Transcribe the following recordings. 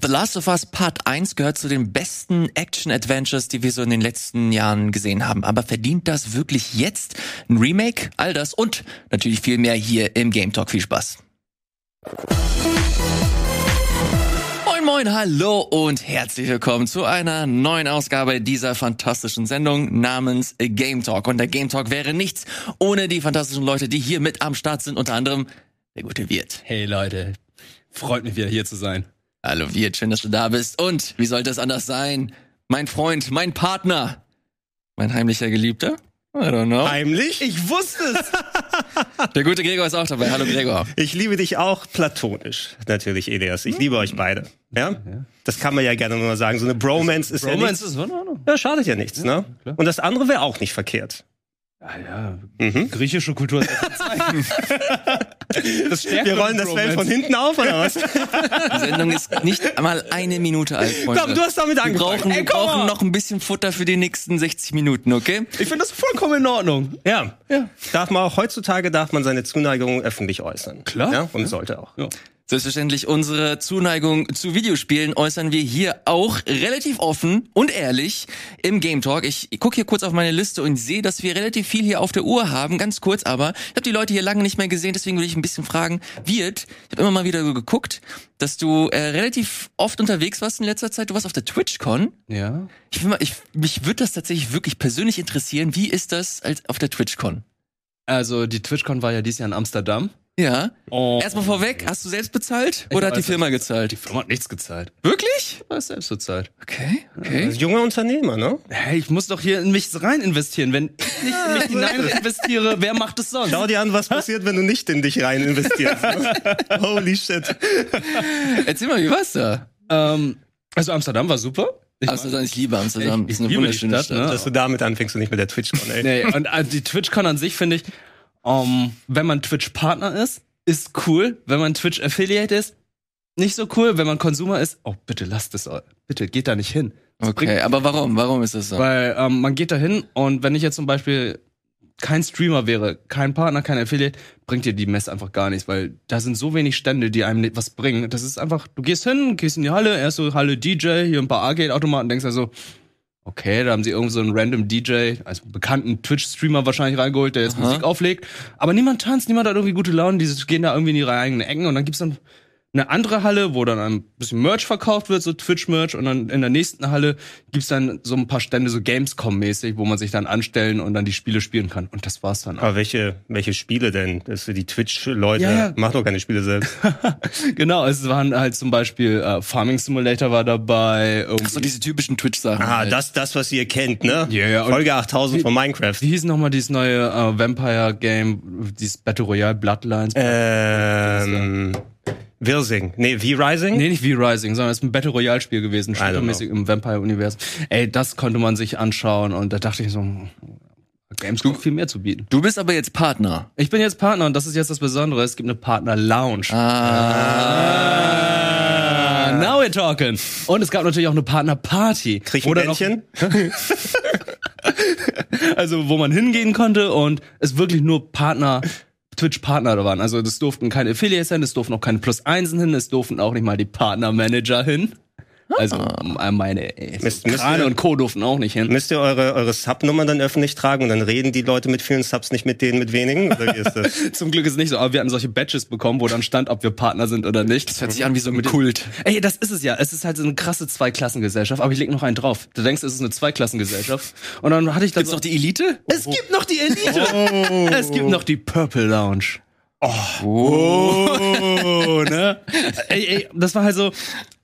The Last of Us Part 1 gehört zu den besten Action-Adventures, die wir so in den letzten Jahren gesehen haben. Aber verdient das wirklich jetzt ein Remake? All das und natürlich viel mehr hier im Game Talk. Viel Spaß. Moin Moin, hallo und herzlich willkommen zu einer neuen Ausgabe dieser fantastischen Sendung namens Game Talk. Und der Game Talk wäre nichts ohne die fantastischen Leute, die hier mit am Start sind, unter anderem der gute Wirt. Hey Leute, freut mich wieder hier zu sein. Hallo Wirt, schön, dass du da bist. Und wie sollte es anders sein? Mein Freund, mein Partner, mein heimlicher Geliebter. I don't know. Heimlich? Ich wusste es. Der gute Gregor ist auch dabei. Hallo Gregor. Ich liebe dich auch platonisch, natürlich, Elias. Ich liebe euch beide. Ja? Das kann man ja gerne nur sagen. So eine Bromance ist ja Romance nichts. ist. Ja, schadet ja nichts, ne? klar. Und das andere wäre auch nicht verkehrt. Ah ja, Mhm. griechische Kultur ja. Das Wir rollen das Feld von hinten auf, oder was? Die Sendung ist nicht einmal eine Minute alt, Freunde. Komm, du hast damit wir angefangen. brauchen, wir Ey, komm brauchen noch ein bisschen Futter für die nächsten 60 Minuten, okay? Ich finde das vollkommen in Ordnung. Ja. Ja. Darf man auch heutzutage darf man seine Zuneigung öffentlich äußern. Klar. Ja, und sollte auch. Ja. Selbstverständlich unsere Zuneigung zu Videospielen äußern wir hier auch relativ offen und ehrlich im Game Talk. Ich gucke hier kurz auf meine Liste und sehe, dass wir relativ viel hier auf der Uhr haben. Ganz kurz aber, ich habe die Leute hier lange nicht mehr gesehen, deswegen will ich ein bisschen fragen. Wirt, ich habe immer mal wieder geguckt, dass du äh, relativ oft unterwegs warst in letzter Zeit. Du warst auf der TwitchCon. Ja. Ich, will mal, ich mich würde das tatsächlich wirklich persönlich interessieren. Wie ist das als auf der TwitchCon? Also die TwitchCon war ja dieses Jahr in Amsterdam. Ja. Oh. Erstmal vorweg, hast du selbst bezahlt Ich oder hat die alles Firma gezahlt? Die Firma hat nichts gezahlt. Wirklich? Ich weiß selbst bezahlt. Okay, okay. Als junger Unternehmer, ne? Hey, ich muss doch hier in mich rein investieren. Wenn ich nicht in mich hinein investiere, wer macht es sonst? Schau dir an, was passiert, wenn du nicht in dich rein investierst. Ne? Holy shit. Erzähl mal, wie war's da? Ähm, also Amsterdam war super. Ich Amsterdam, ich liebe Amsterdam. Ich- ist eine ich liebe die wunderschöne Stadt, Stadt. ne? Dass du damit anfängst und nicht mit der TwitchCon, ey. Nee, und äh, die TwitchCon an sich finde ich, ähm, wenn man Twitch-Partner ist, ist cool. Wenn man Twitch-Affiliate ist, nicht so cool. Wenn man Consumer ist, oh, bitte lasst es. Bitte, geht da nicht hin. Das Okay, aber warum? Warum ist das so? Weil ähm, man geht da hin und wenn ich jetzt zum Beispiel kein Streamer wäre, kein Partner, kein Affiliate, bringt dir die Messe einfach gar nichts, weil da sind so wenig Stände, die einem was bringen. Das ist einfach, du gehst hin, gehst in die Halle, erst so Halle DJ, hier ein paar Arcade-Automaten, denkst also, okay, da haben sie irgend so einen random DJ, also einen bekannten Twitch-Streamer wahrscheinlich reingeholt, der jetzt Aha. Musik auflegt. Aber niemand tanzt, niemand hat irgendwie gute Laune, die gehen da irgendwie in ihre eigenen Ecken und dann gibt's dann eine andere Halle, wo dann ein bisschen Merch verkauft wird, so Twitch-Merch, und dann in der nächsten Halle gibt's dann so ein paar Stände, so Gamescom-mäßig, wo man sich dann anstellen und dann die Spiele spielen kann. Und das war's dann auch. Aber welche, welche Spiele denn? Das für die Twitch-Leute. Ja, ja. Macht doch keine Spiele selbst. genau, es waren halt zum Beispiel äh, Farming Simulator war dabei. Ach so diese typischen Twitch-Sachen. Ah, halt. das, das, was ihr kennt, ne? Ja, ja, Folge 8000 von Minecraft. Wie hieß nochmal dieses neue äh, Vampire-Game, dieses Battle Royale Bloodlines? Ähm, Wirsing. Nee, V-Rising? Nee, nicht V-Rising, sondern es ist ein Battle Royale Spiel gewesen, shootermäßig im Vampire-Universum. Ey, das konnte man sich anschauen und da dachte ich so, Gamescom hat viel mehr zu bieten. Du bist aber jetzt Partner. Ich bin jetzt Partner und das ist jetzt das Besondere. Es gibt eine Partner-Lounge. Ah, now we're talking. Und es gab natürlich auch eine Partner-Party. Krieg ich ein Bändchen? Also, wo man hingehen konnte und es wirklich nur Partner, Twitch-Partner da waren. Also, das durften keine Affiliates sein, es durften auch keine Plus Einsen hin, es durften auch nicht mal die Partner-Manager hin. Also, äh, meine, ey, so Müsst- müsst Krane ihr- und Co. durften auch nicht hin. Müsst ihr eure, eure Sub-Nummern dann öffentlich tragen und dann reden die Leute mit vielen Subs nicht mit denen mit wenigen? Oder wie ist das? Zum Glück ist es nicht so, aber wir hatten solche Badges bekommen, wo dann stand, ob wir Partner sind oder nicht. Das hört sich an wie so ein Kult. Ey, das ist es ja. Es ist halt so eine krasse Zweiklassengesellschaft, aber ich leg noch einen drauf. Du denkst, es ist eine Zweiklassengesellschaft. Und dann hatte ich dann Gibt's so, noch die Elite? Es gibt noch die Elite. Es gibt noch die Purple Lounge. Oh, ne? ey, ey, das war halt so,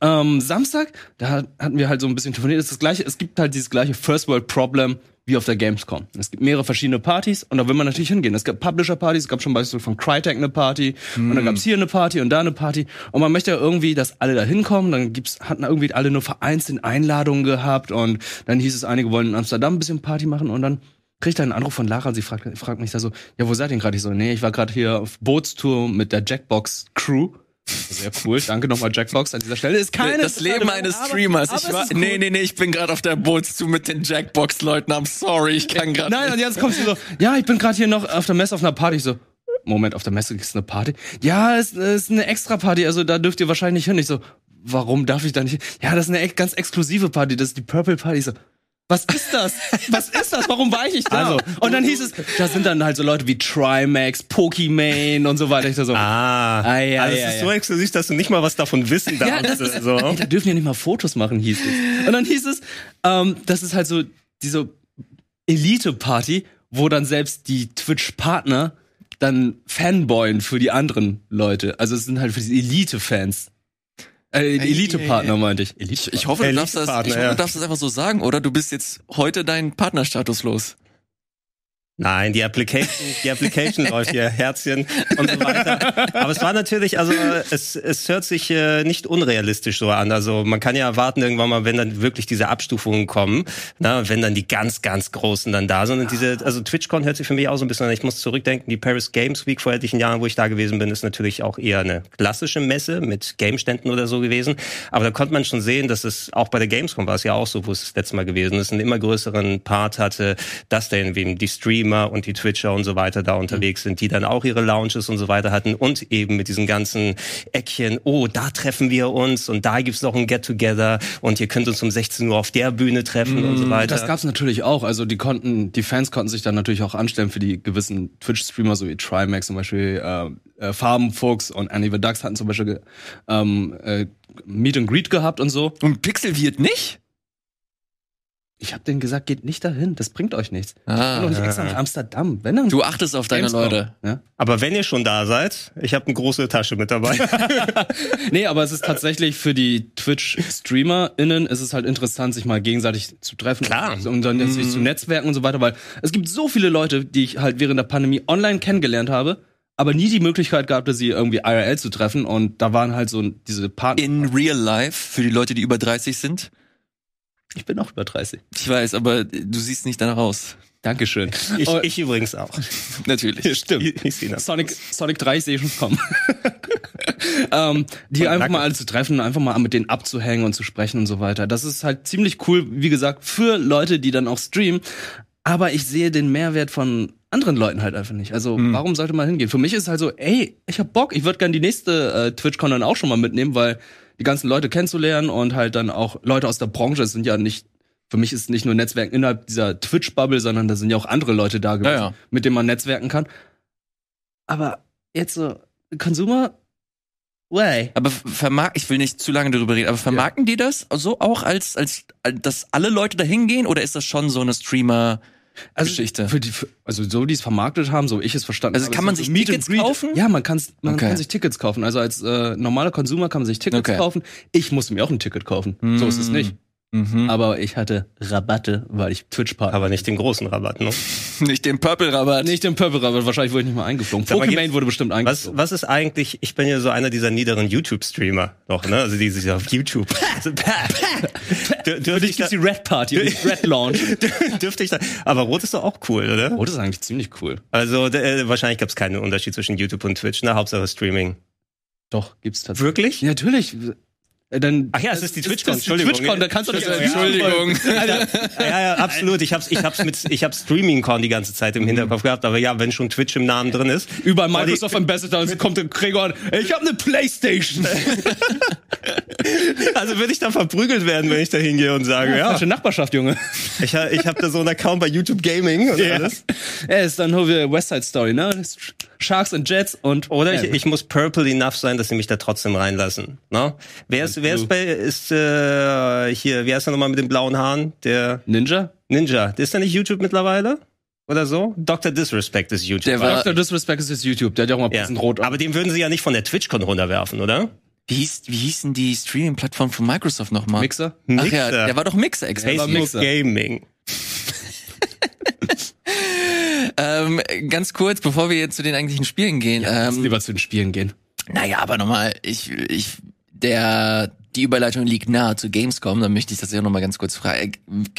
ähm, Samstag, da hatten wir halt so ein bisschen telefoniert. Das ist das gleiche, es gibt halt dieses gleiche First World Problem wie auf der Gamescom. Es gibt mehrere verschiedene Partys und da will man natürlich hingehen. Es gab Publisher-Partys, es gab schon beispielsweise von Crytek eine Party und dann gab's hier eine Party und da eine Party und man möchte ja irgendwie, dass alle da hinkommen. Dann gibt's, hatten irgendwie alle nur vereinzelt Einladungen gehabt und dann hieß es, einige wollen in Amsterdam ein bisschen Party machen und dann krieg ich einen Anruf von Lara und sie fragt, fragt mich da so, ja, wo seid ihr denn gerade? Ich so, nee, ich war gerade hier auf Bootstour mit der Jackbox Crew. Sehr cool, danke nochmal Jackbox an dieser Stelle. Ist keine das Leben bezahlte eines Streamers. aber- Ich war, ist cool. nee, nee, nee, ich bin gerade auf der Bootstour mit den Jackbox-Leuten. I'm sorry, ich kann gerade. Nein, und jetzt kommst du so, ja, ich bin gerade hier noch auf der Messe auf einer Party. Ich so, Moment, auf der Messe ist eine Party? Ja, es ist eine extra Party, also da dürft ihr wahrscheinlich nicht hin. Ich so, warum darf ich da nicht? Ja, das ist eine ganz exklusive Party, das ist die Purple Party. Ich So, was ist das? Was ist das? Warum war ich nicht da? Also, und dann hieß es, da sind dann halt so Leute wie Trimax, Pokimane und so weiter. Ich so, Ah, Ah, ja, also es ja, ist ja. so exklusiv, dass du nicht mal was davon wissen Ja, darfst. das ist, so. ey, da dürfen ja nicht mal Fotos machen, hieß es. Und dann hieß es, ähm, das ist halt so diese Elite-Party, wo dann selbst die Twitch-Partner dann Fanboyen für die anderen Leute. Also es sind halt für die Elite-Fans. Äh, Elite-Partner meinte ich. Elite Ich hoffe, du darfst, das, ich hoffe, ja. du darfst das einfach so sagen, oder du bist jetzt heute deinen Partnerstatus los. Nein, die Application, die Application läuft hier, Herzchen und so weiter. Aber es war natürlich, also es, es hört sich äh, nicht unrealistisch so an. Also man kann ja erwarten irgendwann mal, wenn dann wirklich diese Abstufungen kommen, na, wenn dann die ganz, ganz Großen dann da sind. Und diese, also TwitchCon hört sich für mich auch so ein bisschen an. Ich muss zurückdenken, die Paris Games Week vor etlichen Jahren, wo ich da gewesen bin, ist natürlich auch eher eine klassische Messe mit Game-Ständen oder so gewesen. Aber da konnte man schon sehen, dass es auch bei der Gamescom war es ja auch so, wo es das letzte Mal gewesen ist, einen immer größeren Part hatte, dass da irgendwie die Streamer und die Twitcher und so weiter da unterwegs sind, die dann auch ihre Lounges und so weiter hatten und eben mit diesen ganzen Eckchen, oh, da treffen wir uns und da gibt's noch ein Get-Together und ihr könnt uns um 16 Uhr auf der Bühne treffen und so weiter. Das gab's natürlich auch. Also die konnten, die Fans konnten sich dann natürlich auch anstellen für die gewissen Twitch-Streamer, so wie Trimax zum Beispiel, äh, äh, Farbenfuchs und Annie the Ducks hatten zum Beispiel ähm, äh, Meet and Greet gehabt und so. Und Pixel wird nicht? Ich habe denen gesagt, geht nicht dahin, das bringt euch nichts. Ich bin Ah, doch nicht extra nach Amsterdam. Wenn dann du achtest auf deine Gamescom. Leute. Ja? Aber wenn ihr schon da seid, ich habe eine große Tasche mit dabei. Nee, aber es ist tatsächlich für die Twitch-StreamerInnen ist es halt interessant, sich mal gegenseitig zu treffen. Klar. Und dann jetzt sich zu netzwerken und so weiter, weil es gibt so viele Leute, die ich halt während der Pandemie online kennengelernt habe, aber nie die Möglichkeit gehabt, sie irgendwie IRL zu treffen. Und da waren halt so diese Partner. In real life, für die Leute, die über 30 sind. Ich bin auch über 30. Ich weiß, aber du siehst nicht danach aus. Dankeschön. Ich, Oh, ich übrigens auch. Natürlich. stimmt. Ich, ich. Sonic, Sonic 3 ich sehe schon kommen. ähm, die Und einfach Nacke. mal alle zu treffen, einfach mal mit denen abzuhängen und zu sprechen und so weiter. Das ist halt ziemlich cool, wie gesagt, für Leute, die dann auch streamen. Aber ich sehe den Mehrwert von anderen Leuten halt einfach nicht. Also, warum sollte man hingehen? Für mich ist es halt so, ey, ich hab Bock, ich würde gern die nächste äh, TwitchCon dann auch schon mal mitnehmen, weil die ganzen Leute kennenzulernen und halt dann auch Leute aus der Branche, es sind ja nicht für mich ist nicht nur Netzwerken innerhalb dieser Twitch-Bubble, sondern da sind ja auch andere Leute da gewesen, ja. mit denen man netzwerken kann. Aber jetzt so, Consumer Way. Aber vermark, ich will nicht zu lange darüber reden, aber vermarkten die das so auch als, als, als, dass alle Leute da hingehen oder ist das schon so eine Streamer, Also, Geschichte. Für die, für, also so die es vermarktet haben, so ich es verstanden Also habe. kann man so sich Tickets kaufen? Ja, man, kann's, man Okay. kann sich Tickets kaufen. Also als äh, normaler Consumer kann man sich Tickets Okay. kaufen. Ich musste mir auch ein Ticket kaufen. So ist es nicht. Mhm. Aber ich hatte Rabatte, weil ich Twitch-Partner Aber nicht den großen Rabatt, ne? Nicht den Purple-Rabatt. Nicht den Purple Rabatt, wahrscheinlich wurde ich nicht mal eingeflogen. Gibt's- wurde bestimmt Was, eingeflogen. was ist eigentlich, ich bin ja so einer dieser niederen YouTube-Streamer noch, ne? Also die sich auf YouTube. Also, Dür- Dürfte ich, da, die Red Party, die Red Launch. dürfte ich da, aber Rot ist doch auch cool, oder? Das ist eigentlich ziemlich cool. Also äh, wahrscheinlich gab es keinen Unterschied zwischen YouTube und Twitch, ne? Hauptsache Streaming. Doch, gibt's tatsächlich. Wirklich? Ja, natürlich. Äh, Dann, Ach ja, es ist die TwitchCon, ist Entschuldigung. TwitchCon, da kannst du nicht Entschuldigung. Ja, ja, absolut. Ich hab's, ich hab's mit, ich hab's StreamingCon die ganze Zeit im Hinterkopf gehabt, aber ja, wenn schon Twitch im Namen drin ist. Überall Microsoft Ambassador und kommt der Gregor an, ich habe eine Playstation. Also würde ich da verprügelt werden, wenn ich da hingehe und sage, ja, Falsche Nachbarschaft, Junge. ich, ich habe da so einen Account bei YouTube Gaming und alles. Ja, ist dann nur West Side Story, ne? Sharks and Jets und Oder ich, ich muss purple enough sein, dass sie mich da trotzdem reinlassen. Ne? Wer ist, wer ist bei, ist äh, hier, wie heißt er nochmal mit den blauen Haaren? Der Ninja? Ninja. Der ist da nicht YouTube mittlerweile? Oder so? Dr. Disrespect ist YouTube. Der war- Dr. Disrespect ist jetzt YouTube, der hat ja auch mal ein ja. bisschen rot. Aber den würden sie ja nicht von der TwitchCon runterwerfen, oder? Wie hieß, wie hießen die Streaming-Plattform von Microsoft nochmal? Mixer? Ach ja, Mixer. der war doch Mixer war Facebook Mixer. Gaming. Ähm, ganz kurz, bevor wir jetzt zu den eigentlichen Spielen gehen. Lass ähm, lieber zu den Spielen gehen. naja, aber nochmal, ich, ich, der, die Überleitung liegt nahe zu Gamescom, dann möchte ich das ja nochmal ganz kurz fragen.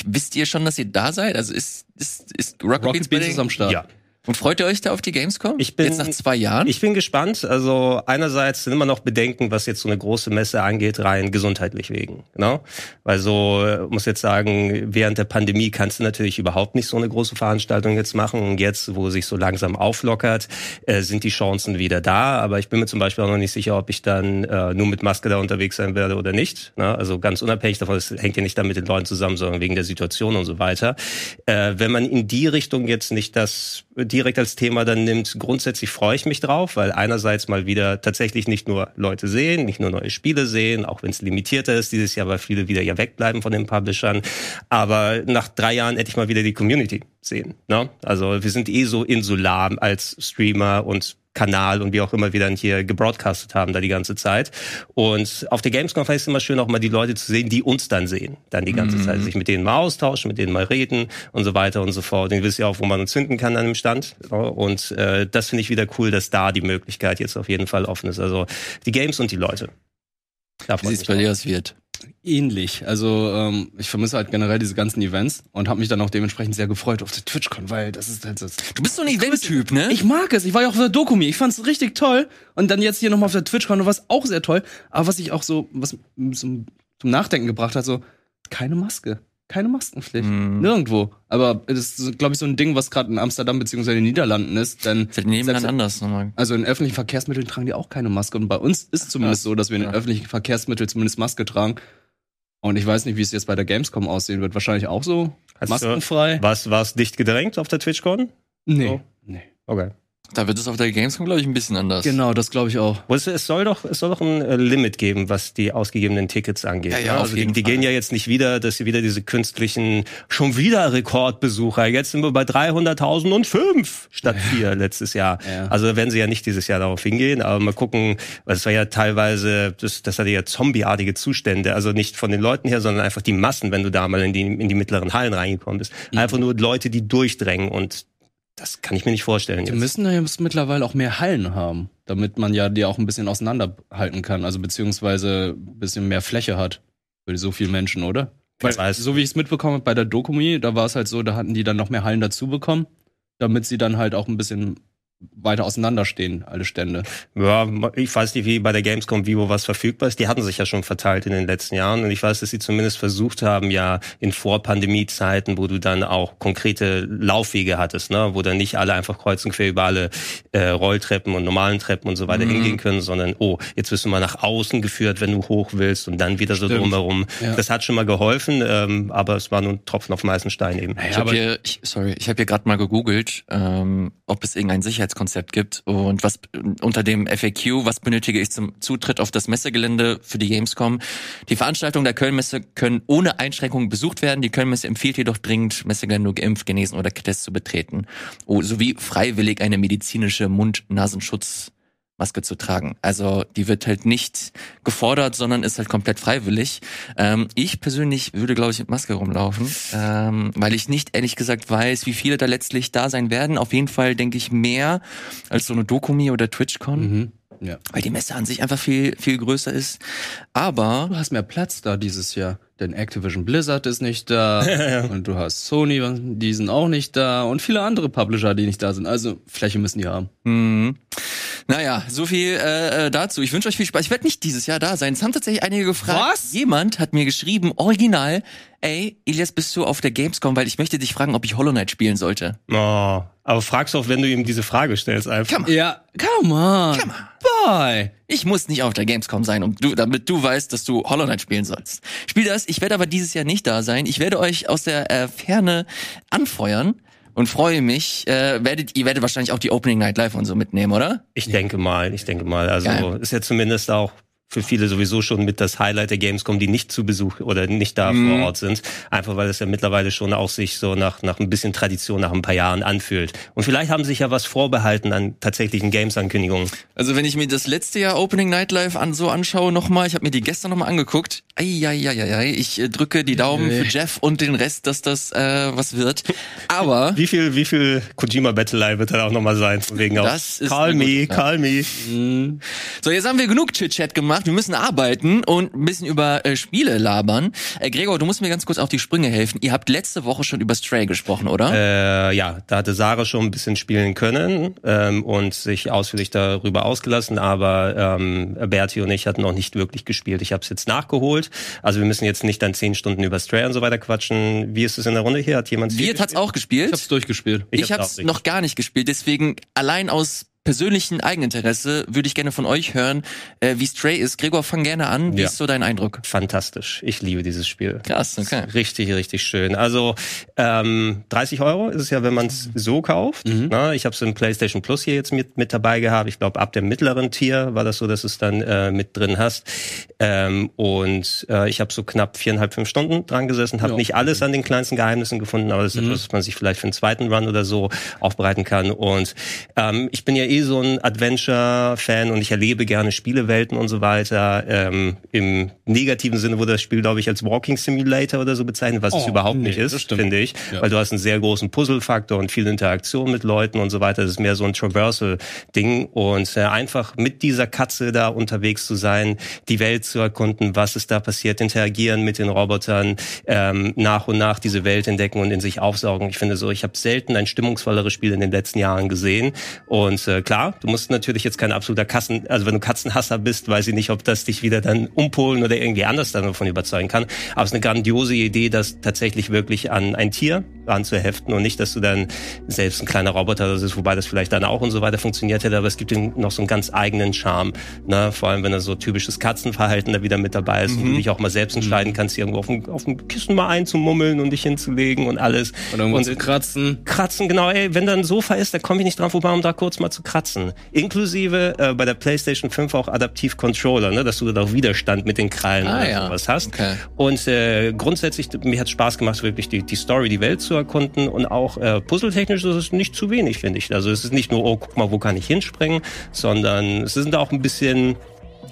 Wisst ihr schon, dass ihr da seid? Also ist, ist, ist Rocket, Rocket Beans Beans ist am Start. Ja. Und freut ihr euch da auf die Gamescom? Ich bin- Jetzt nach zwei Jahren? Ich bin gespannt. Also einerseits sind immer noch Bedenken, was jetzt so eine große Messe angeht, rein gesundheitlich wegen. Genau. Weil so, äh, muss jetzt sagen, während der Pandemie kannst du natürlich überhaupt nicht so eine große Veranstaltung jetzt machen. Und jetzt, wo sich so langsam auflockert, äh, sind die Chancen wieder da. Aber ich bin mir zum Beispiel auch noch nicht sicher, ob ich dann äh, nur mit Maske da unterwegs sein werde oder nicht. Ne? Also ganz unabhängig davon, es hängt ja nicht dann mit den Leuten zusammen, sondern wegen der Situation und so weiter. Äh, wenn man in die Richtung jetzt nicht das direkt als Thema dann nimmt, grundsätzlich freue ich mich drauf, weil einerseits mal wieder tatsächlich nicht nur Leute sehen, nicht nur neue Spiele sehen, auch wenn es limitierter ist dieses Jahr, weil viele wieder ja wegbleiben von den Publishern. Aber nach drei Jahren hätte ich mal wieder die Community sehen. Ne? Also wir sind eh so insular als Streamer und Kanal und wie auch immer wir dann hier gebroadcastet haben da die ganze Zeit. Und auf der Gamescom ist es immer schön, auch mal die Leute zu sehen, die uns dann sehen, dann die ganze Zeit. Sich mit denen mal austauschen, mit denen mal reden und so weiter und so fort. Ihr wisst ja auch, wo man uns finden kann an dem Stand. Und äh, das finde ich wieder cool, dass da die Möglichkeit jetzt auf jeden Fall offen ist. Also die Games und die Leute. Wie sieht's mich bei dir aus, Wirt? Ähnlich. Also ähm, ich vermisse halt generell diese ganzen Events und habe mich dann auch dementsprechend sehr gefreut auf der TwitchCon, weil das ist halt das. Du bist so ein Event-Typ, ne? Ich mag es. Ich war ja auch auf der Dokumi. Ich fand es richtig toll. Und dann jetzt hier nochmal auf der TwitchCon, was auch sehr toll. Aber was ich auch so, was zum, zum Nachdenken gebracht hat, so keine Maske. Keine Maskenpflicht. Mhm. Nirgendwo. Aber das ist, glaube ich, so ein Ding, was gerade in Amsterdam beziehungsweise in den Niederlanden ist. Denn Das ist in jedem Land anders nochmal. also in öffentlichen Verkehrsmitteln tragen die auch keine Maske. Und bei uns ist zumindest so, dass wir in Ja. öffentlichen Verkehrsmitteln zumindest Maske tragen. Und ich weiß nicht, wie es jetzt bei der Gamescom aussehen wird. Wahrscheinlich auch so. Hast du- maskenfrei. Was war's dicht gedrängt auf der TwitchCon? Nee. So. nee. Okay. Da wird es auf der Gamescom, glaube ich, ein bisschen anders. Genau, das glaube ich auch. Es, es soll doch, es soll doch ein äh, Limit geben, was die ausgegebenen Tickets angeht. Ja, ja, ne? also die, die gehen ja jetzt nicht wieder, dass sie wieder diese künstlichen, schon wieder Rekordbesucher. Jetzt sind wir bei 300.005 statt vier letztes Jahr. Ja. Also da werden sie ja nicht dieses Jahr darauf hingehen, aber mal gucken, weil es war ja teilweise, das, das hatte ja zombieartige Zustände, also nicht von den Leuten her, sondern einfach die Massen, wenn du da mal in die, in die mittleren Hallen reingekommen bist. Mhm. Einfach nur Leute, die durchdrängen und das kann ich mir nicht vorstellen. Die jetzt. müssen ja jetzt mittlerweile auch mehr Hallen haben, damit man ja die auch ein bisschen auseinanderhalten kann. Also beziehungsweise ein bisschen mehr Fläche hat für so viele Menschen, oder? Wer weiß. So wie ich es mitbekommen habe bei der Dokumi, da war es halt so, da hatten die dann noch mehr Hallen dazu bekommen, damit sie dann halt auch ein bisschen weiter auseinanderstehen, alle Stände. Ja, ich weiß nicht, wie bei der Gamescom Vivo was verfügbar ist. Die hatten sich ja schon verteilt in den letzten Jahren. Und ich weiß, dass sie zumindest versucht haben, ja in Vor-Pandemie-Zeiten, wo du dann auch konkrete Laufwege hattest, ne, wo dann nicht alle einfach kreuz und quer über alle äh, Rolltreppen und normalen Treppen und so weiter Mhm. hingehen können, sondern, oh, jetzt wirst du mal nach außen geführt, wenn du hoch willst und dann wieder so Stimmt. drumherum. Ja. Das hat schon mal geholfen, ähm, aber es war nur ein Tropfen auf dem heißen Stein eben. Ich habe hier, ich, sorry, ich habe hier gerade mal gegoogelt, ähm, ob es irgendein Sicherheitskonzept gibt und was unter dem FAQ, was benötige ich zum Zutritt auf das Messegelände für die Gamescom. Die Veranstaltungen der Kölnmesse können ohne Einschränkungen besucht werden. Die Kölnmesse empfiehlt jedoch dringend, Messegelände geimpft, genesen oder getestet zu betreten. Oh, sowie freiwillig eine medizinische Mund-Nasenschutz Maske zu tragen. Also die wird halt nicht gefordert, sondern ist halt komplett freiwillig. Ähm, ich persönlich würde, glaube ich, mit Maske rumlaufen, ähm, weil ich nicht ehrlich gesagt weiß, wie viele da letztlich da sein werden. Auf jeden Fall denke ich mehr als so eine Dokumi oder TwitchCon, Mhm. Ja. weil die Messe an sich einfach viel viel größer ist. Aber Du hast mehr Platz da dieses Jahr, denn Activision Blizzard ist nicht da und du hast Sony, die sind auch nicht da und viele andere Publisher, die nicht da sind. Also Fläche müssen die haben. Mhm. Naja, so viel äh, äh, dazu. Ich wünsche euch viel Spaß. Ich werde nicht dieses Jahr da sein. Es haben tatsächlich einige gefragt. Was? Jemand hat mir geschrieben, original, ey, Elias, bist du auf der Gamescom, weil ich möchte dich fragen, ob ich Hollow Knight spielen sollte. Oh, aber fragst auch, wenn du ihm diese Frage stellst einfach. Come on. Ja, come on. Come on. Bye. Ich muss nicht auf der Gamescom sein, um du, damit du weißt, dass du Hollow Knight spielen sollst. Spiel das. Ich werde aber dieses Jahr nicht da sein. Ich werde euch aus der äh, Ferne anfeuern und freue mich. Äh, werdet, ihr werdet wahrscheinlich auch die Opening Night Live und so mitnehmen, oder? Ich denke mal, ich denke mal. Also Geil. ist ja zumindest auch für viele sowieso schon mit das Highlight der Gamescom, die nicht zu Besuch oder nicht da Mhm. vor Ort sind. Einfach weil es ja mittlerweile schon auch sich so nach, nach ein bisschen Tradition nach ein paar Jahren anfühlt. Und vielleicht haben sie sich ja was vorbehalten an tatsächlichen Games-Ankündigungen. Also wenn ich mir das letzte Jahr Opening Night Live an, so anschaue nochmal, ich habe mir die gestern nochmal angeguckt. Eieieiei, ich äh, drücke die Daumen für Jeff und den Rest, dass das äh, was wird. Aber Wie viel, wie viel Kojima Battle wird da auch nochmal sein? Wegen Das auch, ist call me, call me. so, jetzt haben wir genug Chit-Chat gemacht. Gemacht. Wir müssen arbeiten und ein bisschen über äh, Spiele labern. Äh, Gregor, du musst mir ganz kurz auf die Sprünge helfen. Ihr habt letzte Woche schon über Stray gesprochen, oder? Äh, ja, da hatte Sarah schon ein bisschen spielen können ähm, und sich ausführlich darüber ausgelassen, aber ähm, Berti und ich hatten noch nicht wirklich gespielt. Ich habe es jetzt nachgeholt. Also wir müssen jetzt nicht dann zehn Stunden über Stray und so weiter quatschen. Wie ist es in der Runde hier? Hat jemand Wirt hat's auch gespielt? Ich hab's durchgespielt. Ich, hab's hab's auch noch gar nicht gespielt, deswegen allein aus persönlichen Eigeninteresse würde ich gerne von euch hören, äh, wie Stray ist. Gregor, fang gerne an. Wie Ja. ist so dein Eindruck? Fantastisch. Ich liebe dieses Spiel. Krass, okay. Richtig, richtig schön. Also ähm, 30 Euro ist es ja, wenn man es so kauft. Na, ich habe es im PlayStation Plus hier jetzt mit, mit dabei gehabt. Ich glaube, ab dem mittleren Tier war das so, dass du es dann äh, mit drin hast. Ähm, und äh, ich habe so knapp viereinhalb, fünf Stunden dran gesessen, habe Ja. nicht alles an den kleinsten Geheimnissen gefunden, aber das ist etwas, was man sich vielleicht für einen zweiten Run oder so aufbereiten kann. Und ähm, ich bin ja eh so ein Adventure-Fan und ich erlebe gerne Spielewelten und so weiter. Ähm, Im negativen Sinne wurde das Spiel, glaube ich, als Walking Simulator oder so bezeichnet, was es Oh, überhaupt nee, nicht ist, finde ich. Ja. Weil du hast einen sehr großen Puzzle-Faktor und viel Interaktion mit Leuten und so weiter. Das ist mehr so ein Traversal-Ding. Und äh, einfach mit dieser Katze da unterwegs zu sein, die Welt zu erkunden, was ist da passiert, interagieren mit den Robotern, ähm, nach und nach diese Welt entdecken und in sich aufsaugen. Ich finde so, ich habe selten ein stimmungsvolleres Spiel in den letzten Jahren gesehen. Und äh, klar, du musst natürlich jetzt kein absoluter Kassen, also wenn du Katzenhasser bist, weiß ich nicht, ob das dich wieder dann umpolen oder irgendwie anders dann davon überzeugen kann. Aber es ist eine grandiose Idee, das tatsächlich wirklich an ein Tier ranzuheften und nicht, dass du dann selbst ein kleiner Roboter das ist, wobei das vielleicht dann auch und so weiter funktioniert hätte, aber es gibt ihm noch so einen ganz eigenen Charme, ne? vor allem wenn er so typisches Katzenverhalten da wieder mit dabei ist und du dich auch mal selbst entscheiden kannst, irgendwo auf dem, auf dem Kissen mal einzumummeln und dich hinzulegen und alles. Und irgendwo und zu kratzen. Kratzen, genau, ey, wenn da ein Sofa ist, da komme ich nicht dran vorbei, um da kurz mal zu kratzen. Inklusive äh, bei der PlayStation 5 auch adaptiv Controller, ne, dass du da auch Widerstand mit den Krallen Ah, oder ja. sowas hast. Okay. Und äh, grundsätzlich, mir hat Spaß gemacht, wirklich die, die Story, die Welt zu erkunden und auch äh, puzzletechnisch ist es nicht zu wenig, finde ich. Also es ist nicht nur, oh, guck mal, wo kann ich hinspringen, sondern es sind auch ein bisschen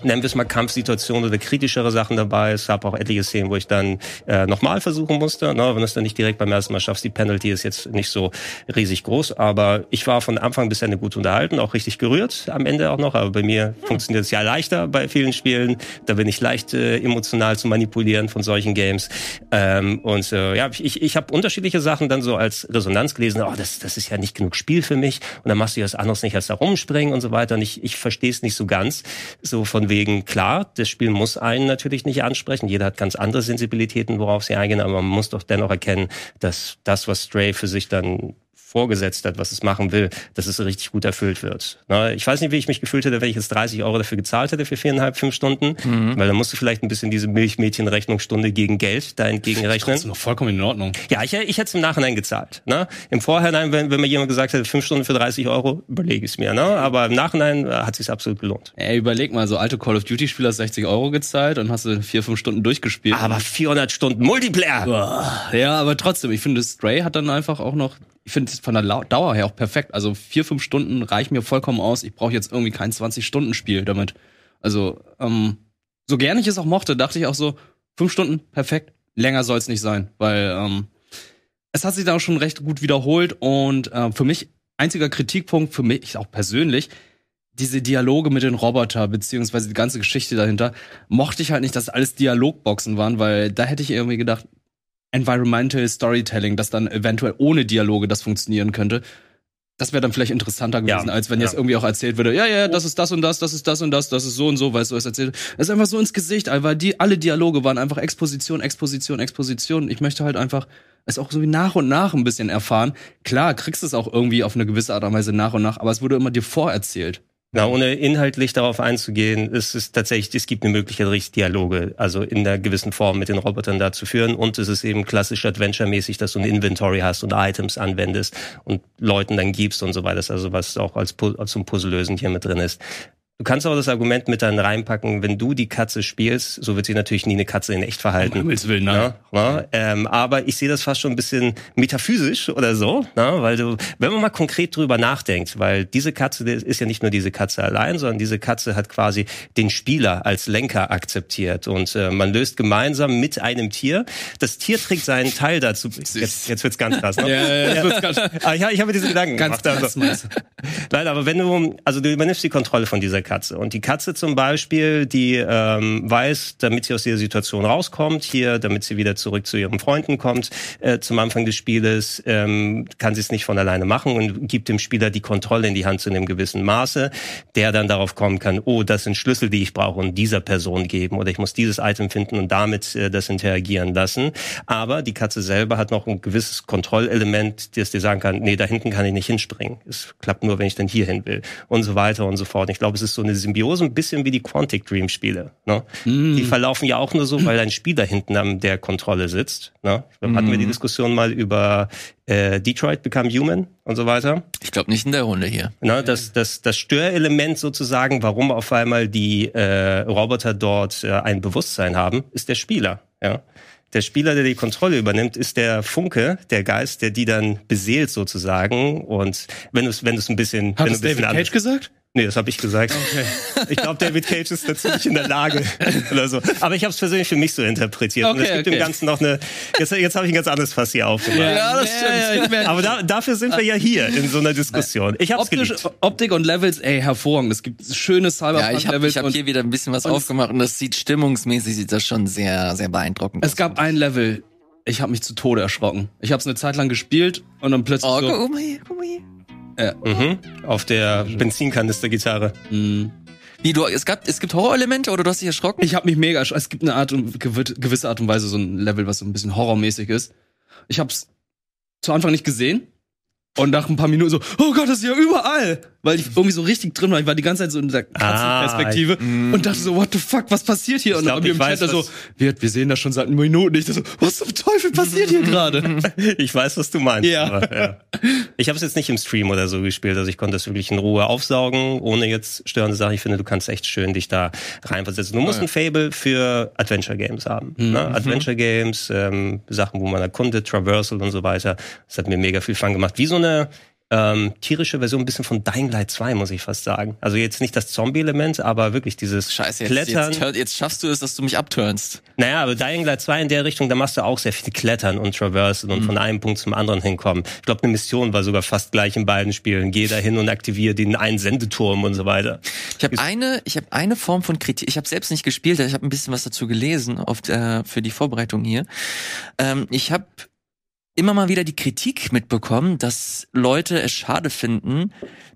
nennen wir es mal Kampfsituationen oder kritischere Sachen dabei. Es gab auch etliche Szenen, wo ich dann äh, nochmal versuchen musste. Ne? Wenn du es dann nicht direkt beim ersten Mal schaffst, die Penalty ist jetzt nicht so riesig groß. Aber ich war von Anfang bis Ende gut unterhalten, auch richtig gerührt am Ende auch noch. Aber bei mir funktioniert es ja leichter bei vielen Spielen. Da bin ich leicht äh, emotional zu manipulieren von solchen Games. Ähm, und äh, ja, ich, ich habe unterschiedliche Sachen dann so als Resonanz gelesen. Oh, das, das ist ja nicht genug Spiel für mich. Und dann machst du ja was anderes nicht als da rumspringen und so weiter. Und ich, ich verstehe es nicht so ganz. So von wegen, klar, das Spiel muss einen natürlich nicht ansprechen. Jeder hat ganz andere Sensibilitäten, worauf sie eingehen. Aber man muss doch dennoch erkennen, dass das, was Stray für sich dann vorgesetzt hat, was es machen will, dass es richtig gut erfüllt wird. Na, ich weiß nicht, wie ich mich gefühlt hätte, wenn ich jetzt 30 Euro dafür gezahlt hätte für viereinhalb, fünf Stunden, weil dann musst du vielleicht ein bisschen diese Milchmädchenrechnungsstunde gegen Geld da entgegenrechnen. Das ist noch vollkommen in Ordnung. Ja, ich, ich hätte es im Nachhinein gezahlt. Ne? Im Vorhinein, wenn, wenn mir jemand gesagt hätte, fünf Stunden für 30 Euro, überlege ich es mir. Ne? Aber im Nachhinein äh, hat es sich absolut gelohnt. Ey, überleg mal, so alte Call of Duty Spieler 60 Euro gezahlt und hast du vier, fünf Stunden durchgespielt. Aber 400 Stunden Multiplayer. Boah. Ja, aber trotzdem, ich finde, Stray hat dann einfach auch noch, ich finde es von der Dauer her auch perfekt. Also vier, fünf Stunden reichen mir vollkommen aus. Ich brauche jetzt irgendwie kein 20-Stunden-Spiel damit. Also, ähm, so gern ich es auch mochte, dachte ich auch so, fünf Stunden, perfekt. Länger soll es nicht sein, weil ähm, es hat sich dann auch schon recht gut wiederholt und äh, für mich einziger Kritikpunkt, für mich auch persönlich, diese Dialoge mit den Roboter, beziehungsweise die ganze Geschichte dahinter, mochte ich halt nicht, dass alles Dialogboxen waren, weil da hätte ich irgendwie gedacht, Environmental Storytelling, dass dann eventuell ohne Dialoge das funktionieren könnte. Das wäre dann vielleicht interessanter gewesen, Ja, als wenn jetzt ja. irgendwie auch erzählt würde, ja, ja, das ist das und das, das ist das und das, das ist so und so, weißt du, es erzählt. Es ist einfach so ins Gesicht, weil die, alle Dialoge waren einfach Exposition, Exposition, Exposition. Ich möchte halt einfach es auch so wie nach und nach ein bisschen erfahren. Klar, kriegst du es auch irgendwie auf eine gewisse Art und Weise nach und nach, aber es wurde immer dir vorerzählt. Na, ohne inhaltlich darauf einzugehen, ist es tatsächlich, es gibt eine Möglichkeit, richtig Dialoge, also in einer gewissen Form mit den Robotern da zu führen. Und es ist eben klassisch Adventure-mäßig, dass du ein Inventory hast und Items anwendest und Leuten dann gibst und so weiter. Also was auch als, als zum Puzzlelösen hier mit drin ist. Du kannst aber das Argument mit dann reinpacken, wenn du die Katze spielst, so wird sie natürlich nie eine Katze in echt verhalten. Um Willen, nein. Ja, ja, ähm, aber ich sehe das fast schon ein bisschen metaphysisch oder so, na, weil du, wenn man mal konkret drüber nachdenkt, weil diese Katze ist ja nicht nur diese Katze allein, sondern diese Katze hat quasi den Spieler als Lenker akzeptiert und äh, man löst gemeinsam mit einem Tier. Das Tier trägt seinen Teil dazu. Jetzt, jetzt wird's ganz krass. Ne? Ja, ja, das wird's ganz- Aber ich, ich habe mir diese Gedanken Ganz gemacht. Also. krass, du? Nein, aber wenn du, also du übernimmst die Kontrolle von dieser Katze. Und die Katze zum Beispiel, die ähm, weiß, damit sie aus dieser Situation rauskommt, hier, damit sie wieder zurück zu ihren Freunden kommt, äh, zum Anfang des Spieles, ähm, kann sie es nicht von alleine machen und gibt dem Spieler die Kontrolle in die Hand zu einem gewissen Maße, der dann darauf kommen kann, oh, das sind Schlüssel, die ich brauche und dieser Person geben oder ich muss dieses Item finden und damit äh, das interagieren lassen. Aber die Katze selber hat noch ein gewisses Kontrollelement, das dir sagen kann, nee, da hinten kann ich nicht hinspringen. Es klappt nur, wenn ich dann hier hin will und so weiter und so fort. Ich glaube, es ist so eine Symbiose, ein bisschen wie die Quantic Dream Spiele. Ne? Mm. Die verlaufen ja auch nur so, weil ein Spieler hinten an der Kontrolle sitzt. Ne? Dann hatten wir die mhm. Diskussion mal über äh, Detroit Become Human und so weiter. Ich glaube nicht in der Runde hier. Ne, das, das, das Störelement sozusagen, warum auf einmal die äh, Roboter dort äh, ein Bewusstsein haben, ist der Spieler. Ja? Der Spieler, der die Kontrolle übernimmt, ist der Funke, der Geist, der die dann beseelt sozusagen. Und wenn du es wenn ein bisschen... Hat wenn es David Cage gesagt? Nee, das habe ich gesagt. Okay. Ich glaube, David Cage ist dazu nicht in der Lage oder so. Aber ich habe es persönlich für mich so interpretiert. Okay, und es gibt okay. dem Ganzen noch eine. Jetzt, jetzt habe ich ein ganz anderes Fass hier aufgemacht. Ja, das stimmt. Ja, ja, Aber da, dafür sind wir ja hier in so einer Diskussion. Ich habe Optisch, Optik und Levels, ey, hervorragend. Es gibt schöne Cyberpunk-Levels. Ja, ich habe hab hier wieder ein bisschen was aufgemacht und das sieht stimmungsmäßig sieht das schon sehr, sehr beeindruckend aus. Es gab ein Level, ich habe mich zu Tode erschrocken. Ich habe es eine Zeit lang gespielt und dann plötzlich oh, so. Guck mal hier, guck mal hier. Ja. Mhm. Auf der Benzinkanister-Gitarre. Mhm. Wie du, es gab, es gibt Horrorelemente oder du hast dich erschrocken? Ich habe mich mega erschrocken. Es gibt eine Art und gewisse Art und Weise so ein Level, was so ein bisschen horrormäßig ist. Ich hab's zu Anfang nicht gesehen und nach ein paar Minuten so, oh Gott, das ist ja überall. Weil ich irgendwie so richtig drin war. Ich war die ganze Zeit so in der Katzenperspektive ah, und dachte so, what the fuck, was passiert hier? Ich und glaub, dann im Chat so, wir, wir sehen das schon seit Minuten. Ich dachte so, was zum Teufel passiert hier gerade? ich weiß, was du meinst. Ja. Aber, ja. Ich habe es jetzt nicht im Stream oder so gespielt. Also ich konnte es wirklich in Ruhe aufsaugen, ohne jetzt störende Sachen. Ich finde, du kannst echt schön dich da reinversetzen. Du musst ein Fable für Adventure Games haben. Mhm. Ne? Adventure Games, ähm, Sachen, wo man erkundet, Traversal und so weiter. Das hat mir mega viel Fun gemacht. Wie so eine ähm, tierische Version ein bisschen von Dying Light 2, muss ich fast sagen. Also jetzt nicht das Zombie-Element, aber wirklich dieses Scheiße, jetzt, Klettern. Jetzt, jetzt, schaffst du es, dass du mich abturnst. Naja, aber Dying Light 2 in der Richtung, da machst du auch sehr viel Klettern und Traversen und mhm. von einem Punkt zum anderen hinkommen. Ich glaube, eine Mission war sogar fast gleich in beiden Spielen. Geh da hin und aktiviere den einen Sendeturm und so weiter. Ich habe eine, ich habe eine Form von Kritik. Ich habe selbst nicht gespielt, ich habe ein bisschen was dazu gelesen auf, äh, für die Vorbereitung hier. Ähm, ich habe immer mal wieder die Kritik mitbekommen, dass Leute es schade finden,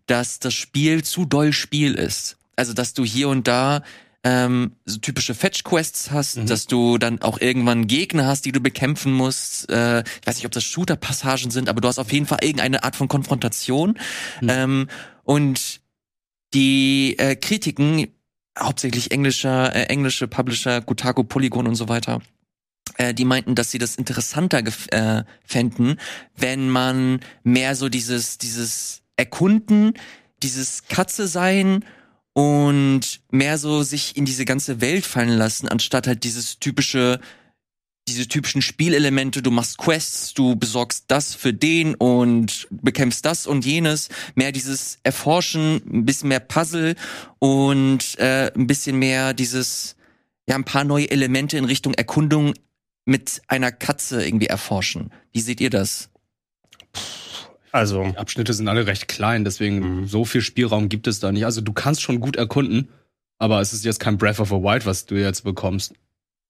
dass das Spiel zu doll Spiel ist. Also, dass du hier und da ähm, so typische Fetch-Quests hast, mhm. dass du dann auch irgendwann Gegner hast, die du bekämpfen musst. Äh, ich weiß nicht, ob das Shooter-Passagen sind, aber du hast auf jeden Fall irgendeine Art von Konfrontation. Mhm. Ähm, und die äh, Kritiken, hauptsächlich englischer, äh, englische Publisher, Gutago, Polygon und so weiter, äh, die meinten, dass sie das interessanter äh, fänden, wenn man mehr so dieses, dieses Erkunden, dieses Katze sein und mehr so sich in diese ganze Welt fallen lassen, anstatt halt dieses typische, diese typischen Spielelemente, du machst Quests, du besorgst das für den und bekämpfst das und jenes, mehr dieses Erforschen, ein bisschen mehr Puzzle und äh, ein bisschen mehr dieses, ja, ein paar neue Elemente in Richtung Erkundung mit einer Katze irgendwie erforschen. Wie seht ihr das? Also. Die Abschnitte sind alle recht klein, deswegen mhm. so viel Spielraum gibt es da nicht. Also du kannst schon gut erkunden, aber es ist jetzt kein Breath of the Wild, was du jetzt bekommst.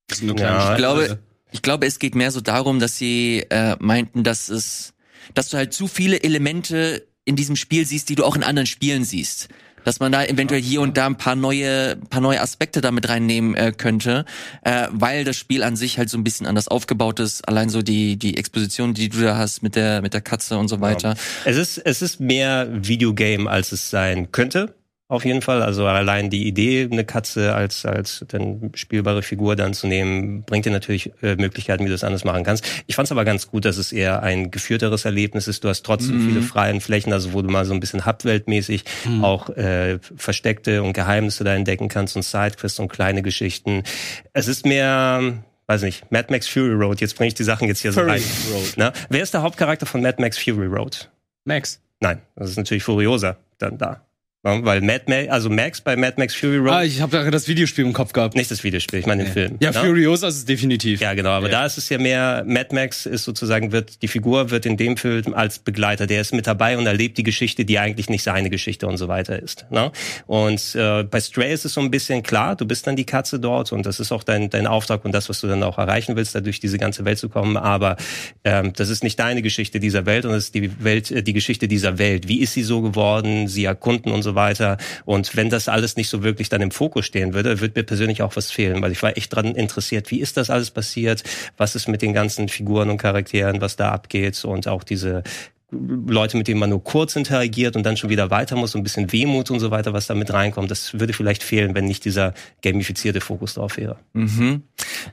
Das ist eine kleine ja, ich glaube, ich glaube, es geht mehr so darum, dass sie äh, meinten, dass es, dass du halt zu viele Elemente in diesem Spiel siehst, die du auch in anderen Spielen siehst dass man da eventuell hier und da ein paar neue, paar neue Aspekte damit reinnehmen äh, könnte, äh, weil das Spiel an sich halt so ein bisschen anders aufgebaut ist. Allein so die die Exposition, die du da hast mit der mit der Katze und so weiter. Ja. Es ist es ist mehr Videogame, als es sein könnte auf jeden Fall. Also allein die Idee, eine Katze als, als dann spielbare Figur dann zu nehmen, bringt dir natürlich äh, Möglichkeiten, wie du es anders machen kannst. Ich fand es aber ganz gut, dass es eher ein geführteres Erlebnis ist. Du hast trotzdem mhm. viele freien Flächen, also wo du mal so ein bisschen Hubweltmäßig mhm. auch äh, versteckte und Geheimnisse da entdecken kannst und Sidequests und kleine Geschichten. Es ist mehr weiß nicht, Mad Max Fury Road. Jetzt bringe ich die Sachen jetzt hier Fury so rein. Road. Na, wer ist der Hauptcharakter von Mad Max Fury Road? Max. Nein, das ist natürlich Furiosa dann da. Ja, weil Mad Max, also Max bei Mad Max Fury Road, Ah, ich habe ja das Videospiel im Kopf gehabt. nicht das Videospiel, ich meine den Film. Ja, ne? Furiosa ist es definitiv. Ja, genau, aber da ist es ja mehr, Mad Max ist sozusagen, wird, die Figur wird in dem Film als Begleiter, der ist mit dabei und erlebt die Geschichte, die eigentlich nicht seine Geschichte und so weiter ist. Ne? Und äh, bei Stray ist es so ein bisschen klar, du bist dann die Katze dort und das ist auch dein, dein Auftrag und das, was du dann auch erreichen willst, da durch diese ganze Welt zu kommen, aber ähm, das ist nicht deine Geschichte dieser Welt und das ist die Welt, äh, die Geschichte dieser Welt. Wie ist sie so geworden, sie erkunden und so weiter. Und wenn das alles nicht so wirklich dann im Fokus stehen würde, würde mir persönlich auch was fehlen, weil ich war echt dran interessiert, wie ist das alles passiert, was ist mit den ganzen Figuren und Charakteren, was da abgeht und auch diese Leute, mit denen man nur kurz interagiert und dann schon wieder weiter muss, so ein bisschen Wehmut und so weiter, was da mit reinkommt, das würde vielleicht fehlen, wenn nicht dieser gamifizierte Fokus drauf wäre. Mhm.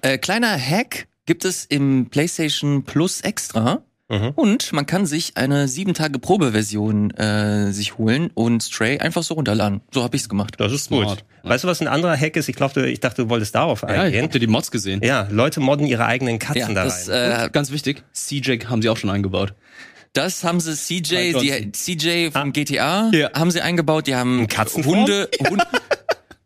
Äh, kleiner Hack gibt es im PlayStation Plus extra. Mhm. Und man kann sich eine sieben Tage Probeversion äh, sich holen und Stray einfach so runterladen. So habe ich's gemacht. Das ist Smart. gut. Weißt du, was ein anderer Hack ist? Ich glaube, ich dachte, du wolltest darauf Ja, ich eingehen. habt ihr die Mods gesehen? Ja, Leute modden ihre eigenen Katzen Ja, da das, rein. äh, Ganz wichtig, CJ haben sie auch schon eingebaut. das haben sie CJ, die. CJ vom GTA Ja. haben sie eingebaut. Die haben? Hunde, Hunde,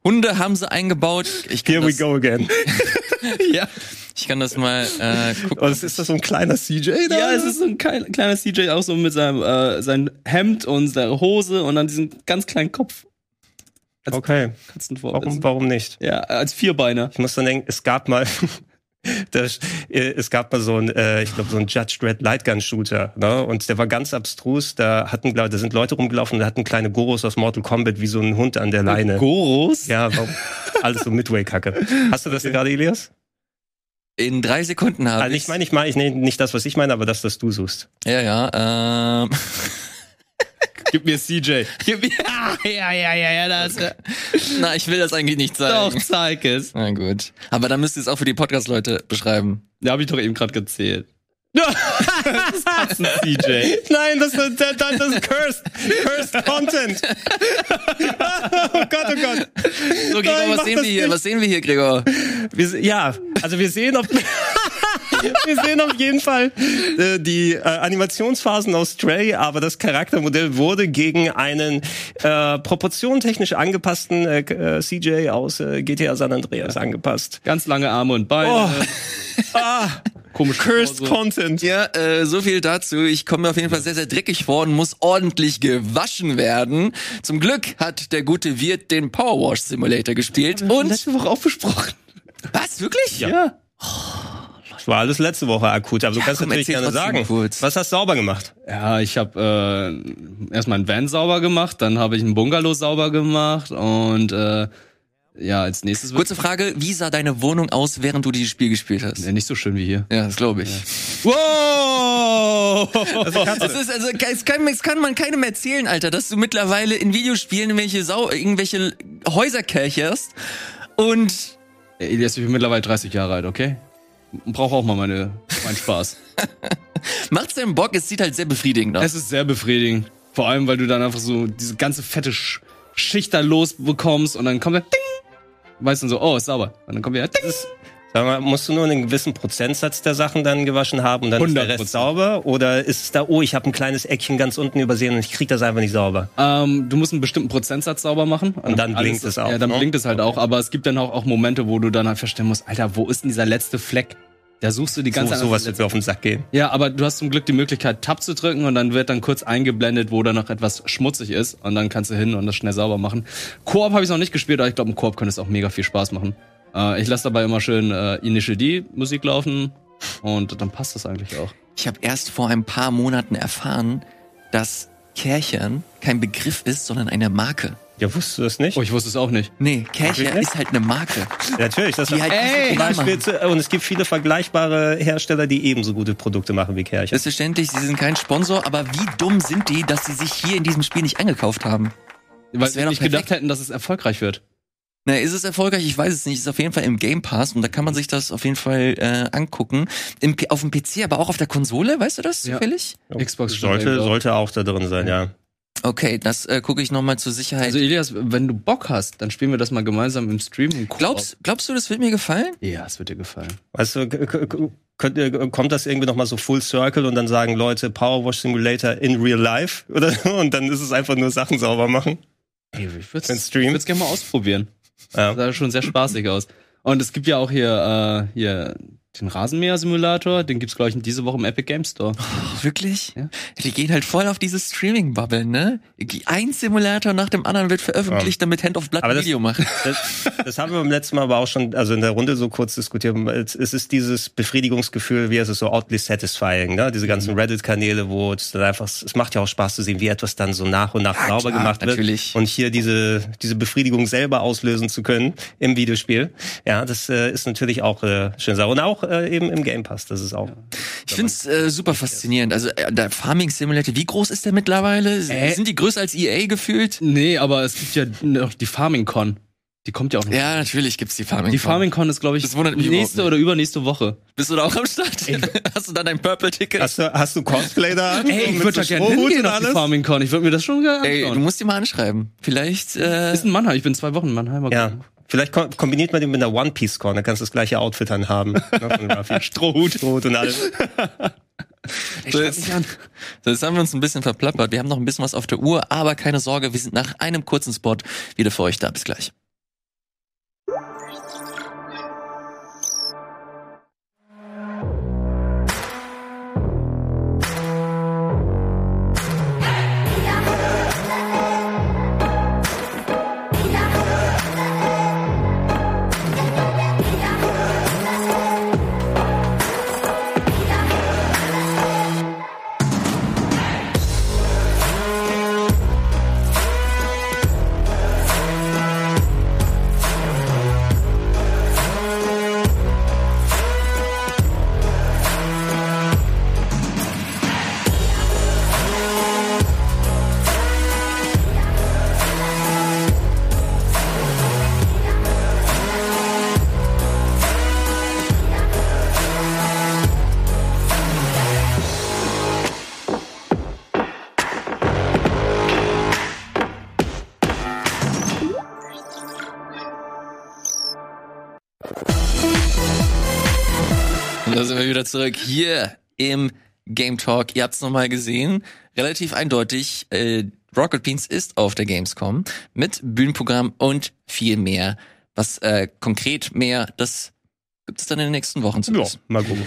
Hunde haben sie eingebaut. Ich Here we das, go again. ja. Ich kann das mal äh, gucken. Und ist das so ein kleiner CJ da? Ja, es ist so ein klein- kleiner CJ auch so mit seinem äh, sein Hemd und seiner Hose und dann diesen ganz kleinen Kopf. Als Okay, Katzenform. warum, warum nicht? Ja, als Vierbeiner. Ich muss dann denken, es gab mal, das, äh, es gab mal so ein, äh, ich glaube, so ein Judge Dredd Lightgun Shooter, ne? Und der war ganz abstrus. Da hatten, glaub, da sind Leute rumgelaufen und da hatten kleine Goros aus Mortal Kombat wie so ein Hund an der Leine. Goros? ja, warum? alles so Midway-Kacke. Hast du das gerade, Elias? In drei Sekunden habe Also ich meine, ich meine, ich nehme nicht das, was ich meine, aber das, was du suchst. Ja, ja. Ähm, Gib mir CJ. Gib mir. Ja, ja, ja, ja, das. na, ich will das eigentlich nicht sagen. Doch, zeig es. Na gut. Aber dann müsst ihr es auch für die Podcast-Leute beschreiben. Ja, habe ich doch eben gerade gezählt. Das ist Katzen CJ. Nein, das, das, das, das ist cursed. Cursed Content. oh Gott, oh Gott. So, Gregor, Nein, was sehen wir hier? nicht. Was sehen wir hier, Gregor? Wir, ja, also wir sehen auf, wir sehen auf jeden Fall äh, die äh, Animationsphasen aus Stray, aber das Charaktermodell wurde gegen einen äh, proportionentechnisch angepassten äh, äh, CJ aus äh, GTA San Andreas angepasst. Ganz lange Arme und Beine. Oh. Ah, Komisch. cursed Content. Ja, äh, so viel dazu. Ich komme mir auf jeden Fall sehr, sehr dreckig vor und muss ordentlich gewaschen werden. Zum Glück hat der gute Wirt den Powerwash Simulator gespielt. Und letzte Woche auch besprochen. was wirklich? Ja. Das war alles letzte Woche akut, aber du kannst komm, natürlich gerne sagen. kurz. Was hast du sauber gemacht? Ja, ich habe äh, erstmal einen Van sauber gemacht, dann habe ich einen Bungalow sauber gemacht und äh, ja, als nächstes Kurze Frage, wie sah deine Wohnung aus, während du dieses Spiel gespielt hast? ja, nicht so schön wie hier. Ja, das glaube ich. Wow! Das ist also, es kann, es kann man keinem erzählen, Alter, dass du mittlerweile in Videospielen irgendwelche, Sau, irgendwelche Häuser kercherst und Ja, Elias, ich bin mittlerweile 30 Jahre alt, okay? Brauche auch mal meine, meinen Spaß. macht's denn Bock? Es sieht halt sehr befriedigend aus. es ist sehr befriedigend. Vor allem, weil du dann einfach so diese ganze fette Sch Schicht da losbekommst und dann kommt der Ding. Weißt du so, oh, ist sauber. Und dann kommt wieder Ding. Sag mal, musst du nur einen gewissen Prozentsatz der Sachen dann gewaschen haben und dann ist der 100%. Rest sauber? Oder ist es da, oh, ich habe ein kleines Eckchen ganz unten übersehen und ich krieg das einfach nicht sauber? Ähm, du musst einen bestimmten Prozentsatz sauber machen. Und dann blinkt es auch, Ja, dann ne? blinkt es halt auch. Aber es gibt dann auch, auch Momente, wo du dann halt verstehen musst, Alter, wo ist denn dieser letzte Fleck? Da suchst du die ganze So, Zeit. sowas wird mir auf den Sack gehen. Ja, aber du hast zum Glück die Möglichkeit, Tab zu drücken und dann wird dann kurz eingeblendet, wo da noch etwas schmutzig ist und dann kannst du hin und das schnell sauber machen. Koop habe ich noch nicht gespielt, aber ich glaube, im Koop könnte es auch mega viel Spaß machen. Äh, ich lasse dabei immer schön äh, Initial D Musik laufen und dann passt das eigentlich auch. Ich habe erst vor ein paar Monaten erfahren, dass Kärchern kein Begriff ist, sondern eine Marke. Ja, wusstest du das nicht? Oh, ich wusste es auch nicht. Nee, Kärcher ist halt eine Marke. Natürlich, das Die halt Ey, Beispiel zu, und es gibt viele vergleichbare Hersteller, die ebenso gute Produkte machen wie Kercher. Selbstverständlich, sie sind kein Sponsor, aber wie dumm sind die, dass sie sich hier in diesem Spiel nicht eingekauft haben? Weil sie nicht perfekt. gedacht hätten, dass es erfolgreich wird. Na, ist es erfolgreich? Ich weiß es nicht. Ist auf jeden Fall im Game Pass und da kann man sich das auf jeden Fall äh, angucken. Im, auf dem PC, aber auch auf der Konsole, weißt du das Ja. zufällig? Xbox sollte, sollte auch da drin sein, ja. Okay, das äh, gucke ich nochmal zur Sicherheit. Also Elias, wenn du Bock hast, dann spielen wir das mal gemeinsam im Stream. Im Koop. glaubst, glaubst du, das wird mir gefallen? Ja, es wird dir gefallen. Weißt du, könnt ihr- kommt das irgendwie nochmal so full circle und dann sagen Leute Power Wash Simulator in real life? Oder und dann ist es einfach nur Sachen sauber machen? Ey, ich würde es gerne mal ausprobieren. Ja. Das sah schon sehr spaßig aus. Und es gibt ja auch hier, äh, hier den Rasenmäher-Simulator, den gibt's glaube ich, diese Woche im Epic Game Store. Wirklich? Ja. Die gehen halt voll auf diese Streaming-Bubble, ne? Ein Simulator nach dem anderen wird veröffentlicht, damit Hand of Blood Aber das- Video macht. Das, das haben wir beim letzten Mal aber auch schon, also in der Runde so kurz diskutiert. Es es ist dieses Befriedigungsgefühl, wie es ist so oddly satisfying, ne? Diese Mhm. ganzen Reddit-Kanäle, wo es dann einfach, es macht ja auch Spaß zu sehen, wie etwas dann so nach und nach sauber klar, gemacht wird. natürlich. Und hier diese, diese Befriedigung selber auslösen zu können im Videospiel. Ja, das äh, ist natürlich auch äh, schön. Und auch äh, eben im Game Pass, das ist auch. Ich find's äh, super faszinierend. Also äh, der Farming Simulator, wie groß ist der mittlerweile? Äh. Sind die größer als EA gefühlt? Nee, aber es gibt ja noch die Farming Con. Die kommt ja auch noch. Ja, natürlich gibt's die Farming. Die Farming Con ist, glaube ich, nächste oder übernächste Woche. Bist du da auch am Start? Hast du da dein Purple-Ticket? Hast du, hast du Cosplay da? Ey, ich würde da gerne hingehen auf die? Farming Con. Ich würde mir das schon gerne Ey, du anschauen. musst die mal anschreiben. Vielleicht, äh, ist in Mannheim. Ich bin zwei Wochen in Mannheim. Ja. Vielleicht ko- kombiniert man den mit einer One Piece Con, dann kannst du das gleiche Outfit dann haben. Ne. Strohhut. Strohhut und alles. so jetzt, so jetzt haben wir uns ein bisschen verplappert. Wir haben noch ein bisschen was auf der Uhr, aber keine Sorge, wir sind nach einem kurzen Spot wieder für euch da. Bis gleich. Zurück hier im Game Talk. Ihr habt es nochmal gesehen. Relativ eindeutig. Äh, Rocket Beans ist auf der Gamescom mit Bühnenprogramm und viel mehr. Was äh, konkret mehr, das gibt es dann in den nächsten Wochen zu Ja, wissen. mal gucken.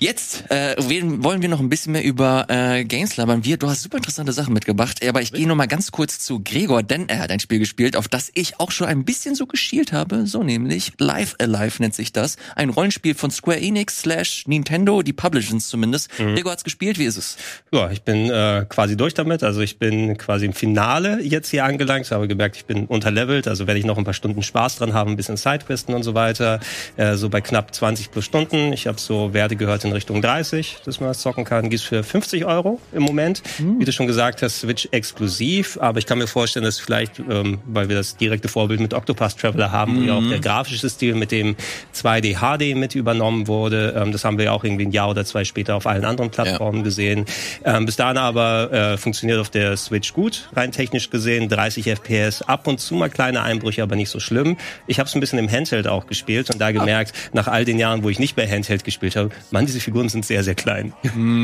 Jetzt äh, wollen wir noch ein bisschen mehr über äh, Games labern. Wir, du hast super interessante Sachen mitgebracht, aber ich gehe noch mal ganz kurz zu Gregor, denn er hat ein Spiel gespielt, auf das ich auch schon ein bisschen so geschielt habe, so nämlich Live Alive nennt sich das. Ein Rollenspiel von Square Enix slash Nintendo, die publishen es zumindest. Gregor hat's gespielt, wie ist es? Ja, ich bin äh, quasi durch damit. Also ich bin quasi im Finale jetzt hier angelangt. Ich habe gemerkt, ich bin unterlevelt. Also werde ich noch ein paar Stunden Spaß dran haben, ein bisschen Sidequesten und so weiter. Äh, so bei knapp 20 plus Stunden. Ich habe so Werte gehört in Richtung 30, dass man das zocken kann. Gibt's für 50 Euro im Moment. Wie du schon gesagt hast, Switch exklusiv. Aber ich kann mir vorstellen, dass vielleicht, ähm, weil wir das direkte Vorbild mit Octopath Traveler haben, wo ja auch der grafische Stil mit dem 2D HD mit übernommen wurde. Ähm, das haben wir ja auch irgendwie ein Jahr oder zwei später auf allen anderen Plattformen gesehen. Ähm, bis dahin aber äh, funktioniert auf der Switch gut, rein technisch gesehen. 30 FPS, ab und zu mal kleine Einbrüche, aber nicht so schlimm. Ich habe es ein bisschen im Handheld auch gespielt und da gemerkt, nach all den Jahren, wo ich nicht bei Handheld gespielt habe, man, diese Figuren sind sehr, sehr klein.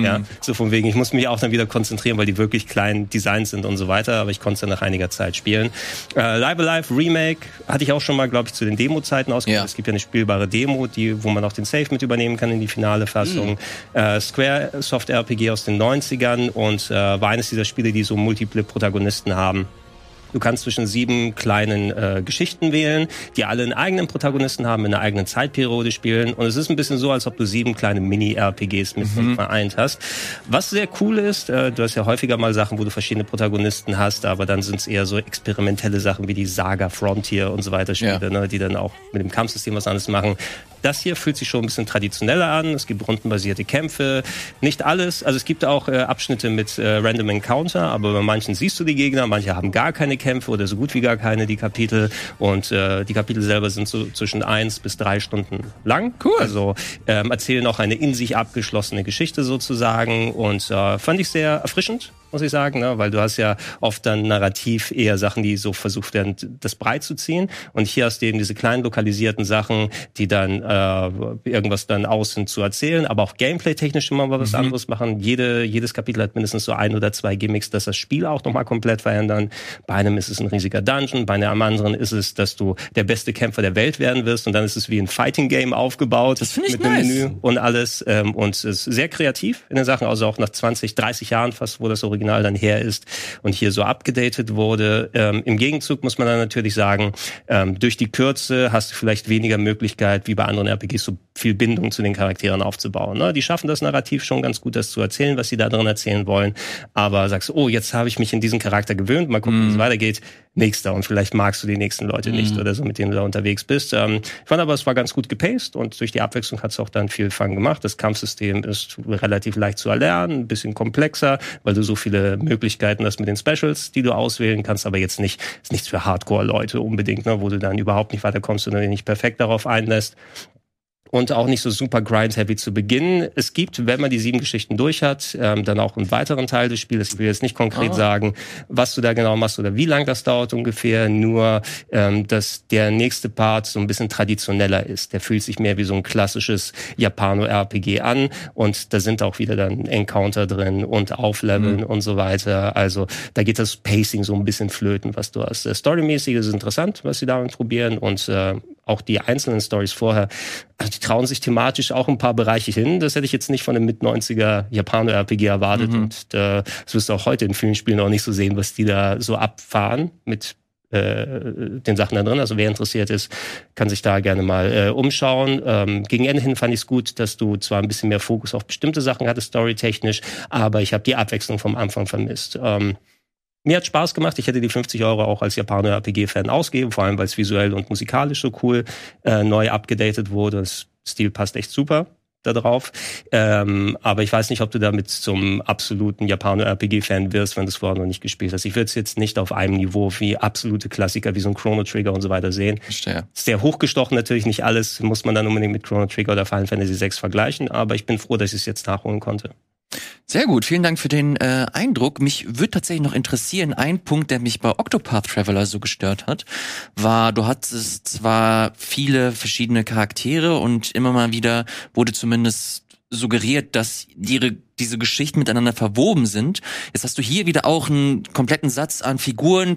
Ja, so von wegen, ich muss mich auch dann wieder konzentrieren, weil die wirklich klein designt sind und so weiter, aber ich konnte es dann nach einiger Zeit spielen. Äh, Live Alive Remake hatte ich auch schon mal, glaube ich, zu den Demo-Zeiten ausgegeben. Ja. Es gibt ja eine spielbare Demo, die, wo man auch den Save mit übernehmen kann in die finale Fassung. Äh, Square Soft RPG aus den 90ern und äh, war eines dieser Spiele, die so multiple Protagonisten haben. Du kannst zwischen sieben kleinen äh, Geschichten wählen, die alle einen eigenen Protagonisten haben, in einer eigenen Zeitperiode spielen. Und es ist ein bisschen so, als ob du sieben kleine Mini-RPGs mit vereint hast. Was sehr cool ist, äh, du hast ja häufiger mal Sachen, wo du verschiedene Protagonisten hast, aber dann sind es eher so experimentelle Sachen wie die Saga Frontier und so weiter Spiele, Ja. ne, die dann auch mit dem Kampfsystem was anderes machen. Das hier fühlt sich schon ein bisschen traditioneller an. Es gibt rundenbasierte Kämpfe. Nicht alles. Also es gibt auch äh, Abschnitte mit äh, Random Encounter, aber bei manchen siehst du die Gegner, manche haben gar keine Kämpfe oder so gut wie gar keine, die Kapitel. Und äh, die Kapitel selber sind so zwischen eins bis drei Stunden lang. Cool. Also ähm, erzählen auch eine in sich abgeschlossene Geschichte sozusagen. Und äh, fand ich sehr erfrischend. Muss ich sagen, ne? weil du hast ja oft dann narrativ eher Sachen, die so versucht werden, das breit zu ziehen. Und hier hast du eben diese kleinen lokalisierten Sachen, die dann äh, irgendwas dann außen zu erzählen, aber auch gameplay-technisch immer mal was mhm. anderes machen. Jede, jedes Kapitel hat mindestens so ein oder zwei Gimmicks, dass das Spiel auch nochmal komplett verändern. Bei einem ist es ein riesiger Dungeon, bei einem anderen ist es, dass du der beste Kämpfer der Welt werden wirst und dann ist es wie ein Fighting-Game aufgebaut. Das finde ich mit nice. einem Menü und alles. Ähm, und es ist sehr kreativ in den Sachen, also auch nach 20, 30 Jahren fast, wo das Original dann her ist und hier so abgedatet wurde. Ähm, Im Gegenzug muss man dann natürlich sagen, ähm, durch die Kürze hast du vielleicht weniger Möglichkeit, wie bei anderen RPGs, so viel Bindung zu den Charakteren aufzubauen. Ne? Die schaffen das Narrativ schon ganz gut, das zu erzählen, was sie da drin erzählen wollen. Aber sagst, oh, jetzt habe ich mich in diesen Charakter gewöhnt, mal gucken, wie es Mhm. weitergeht. Nächster und vielleicht magst du die nächsten Leute nicht Mhm. oder so, mit denen du da unterwegs bist. Ähm, ich fand aber, es war ganz gut gepaced und durch die Abwechslung hat es auch dann viel Fun gemacht. Das Kampfsystem ist relativ leicht zu erlernen, ein bisschen komplexer, weil du so viele Möglichkeiten hast mit den Specials, die du auswählen kannst, aber jetzt nicht, ist nichts für Hardcore-Leute unbedingt, ne, wo du dann überhaupt nicht weiterkommst und dich nicht perfekt darauf einlässt und auch nicht so super grind-heavy zu Beginn. Es gibt, wenn man die sieben Geschichten durch hat, ähm, dann auch einen weiteren Teil des Spiels. Ich will jetzt nicht konkret Ah. sagen, was du da genau machst oder wie lang das dauert ungefähr, nur ähm, dass der nächste Part so ein bisschen traditioneller ist. Der fühlt sich mehr wie so ein klassisches Japano-RPG an und da sind auch wieder dann Encounter drin und Aufleveln Mhm. und so weiter. Also da geht das Pacing so ein bisschen flöten, was du hast. Äh, Storymäßig ist es interessant, was sie damit probieren und äh, auch die einzelnen Stories vorher, also die trauen sich thematisch auch ein paar Bereiche hin. Das hätte ich jetzt nicht von einem Mit-90er Japano-RPG erwartet. Mhm. Und äh, das wirst du auch heute in vielen Spielen auch nicht so sehen, was die da so abfahren mit äh, den Sachen da drin. Also wer interessiert ist, kann sich da gerne mal äh, umschauen. Ähm, gegen Ende hin fand ich es gut, dass du zwar ein bisschen mehr Fokus auf bestimmte Sachen hattest, storytechnisch, aber ich habe die Abwechslung vom Anfang vermisst. Ähm, mir hat Spaß gemacht. Ich hätte die 50 Euro auch als Japaner-RPG-Fan ausgeben, vor allem weil es visuell und musikalisch so cool äh, neu abgedatet wurde. Das Stil passt echt super da drauf. Ähm, aber ich weiß nicht, ob du damit zum absoluten Japaner-RPG-Fan wirst, wenn du es vorher noch nicht gespielt hast. Ich würde es jetzt nicht auf einem Niveau wie absolute Klassiker wie so ein Chrono Trigger und so weiter sehen. Verstehe. Sehr hochgestochen natürlich, nicht alles muss man dann unbedingt mit Chrono Trigger oder Final Fantasy VI vergleichen, aber ich bin froh, dass ich es jetzt nachholen konnte. Sehr gut, vielen Dank für den äh, Eindruck. Mich würde tatsächlich noch interessieren, ein Punkt, der mich bei Octopath Traveler so gestört hat, war, du hattest zwar viele verschiedene Charaktere und immer mal wieder wurde zumindest suggeriert, dass ihre, diese Geschichten miteinander verwoben sind. Jetzt hast du hier wieder auch einen kompletten Satz an Figuren,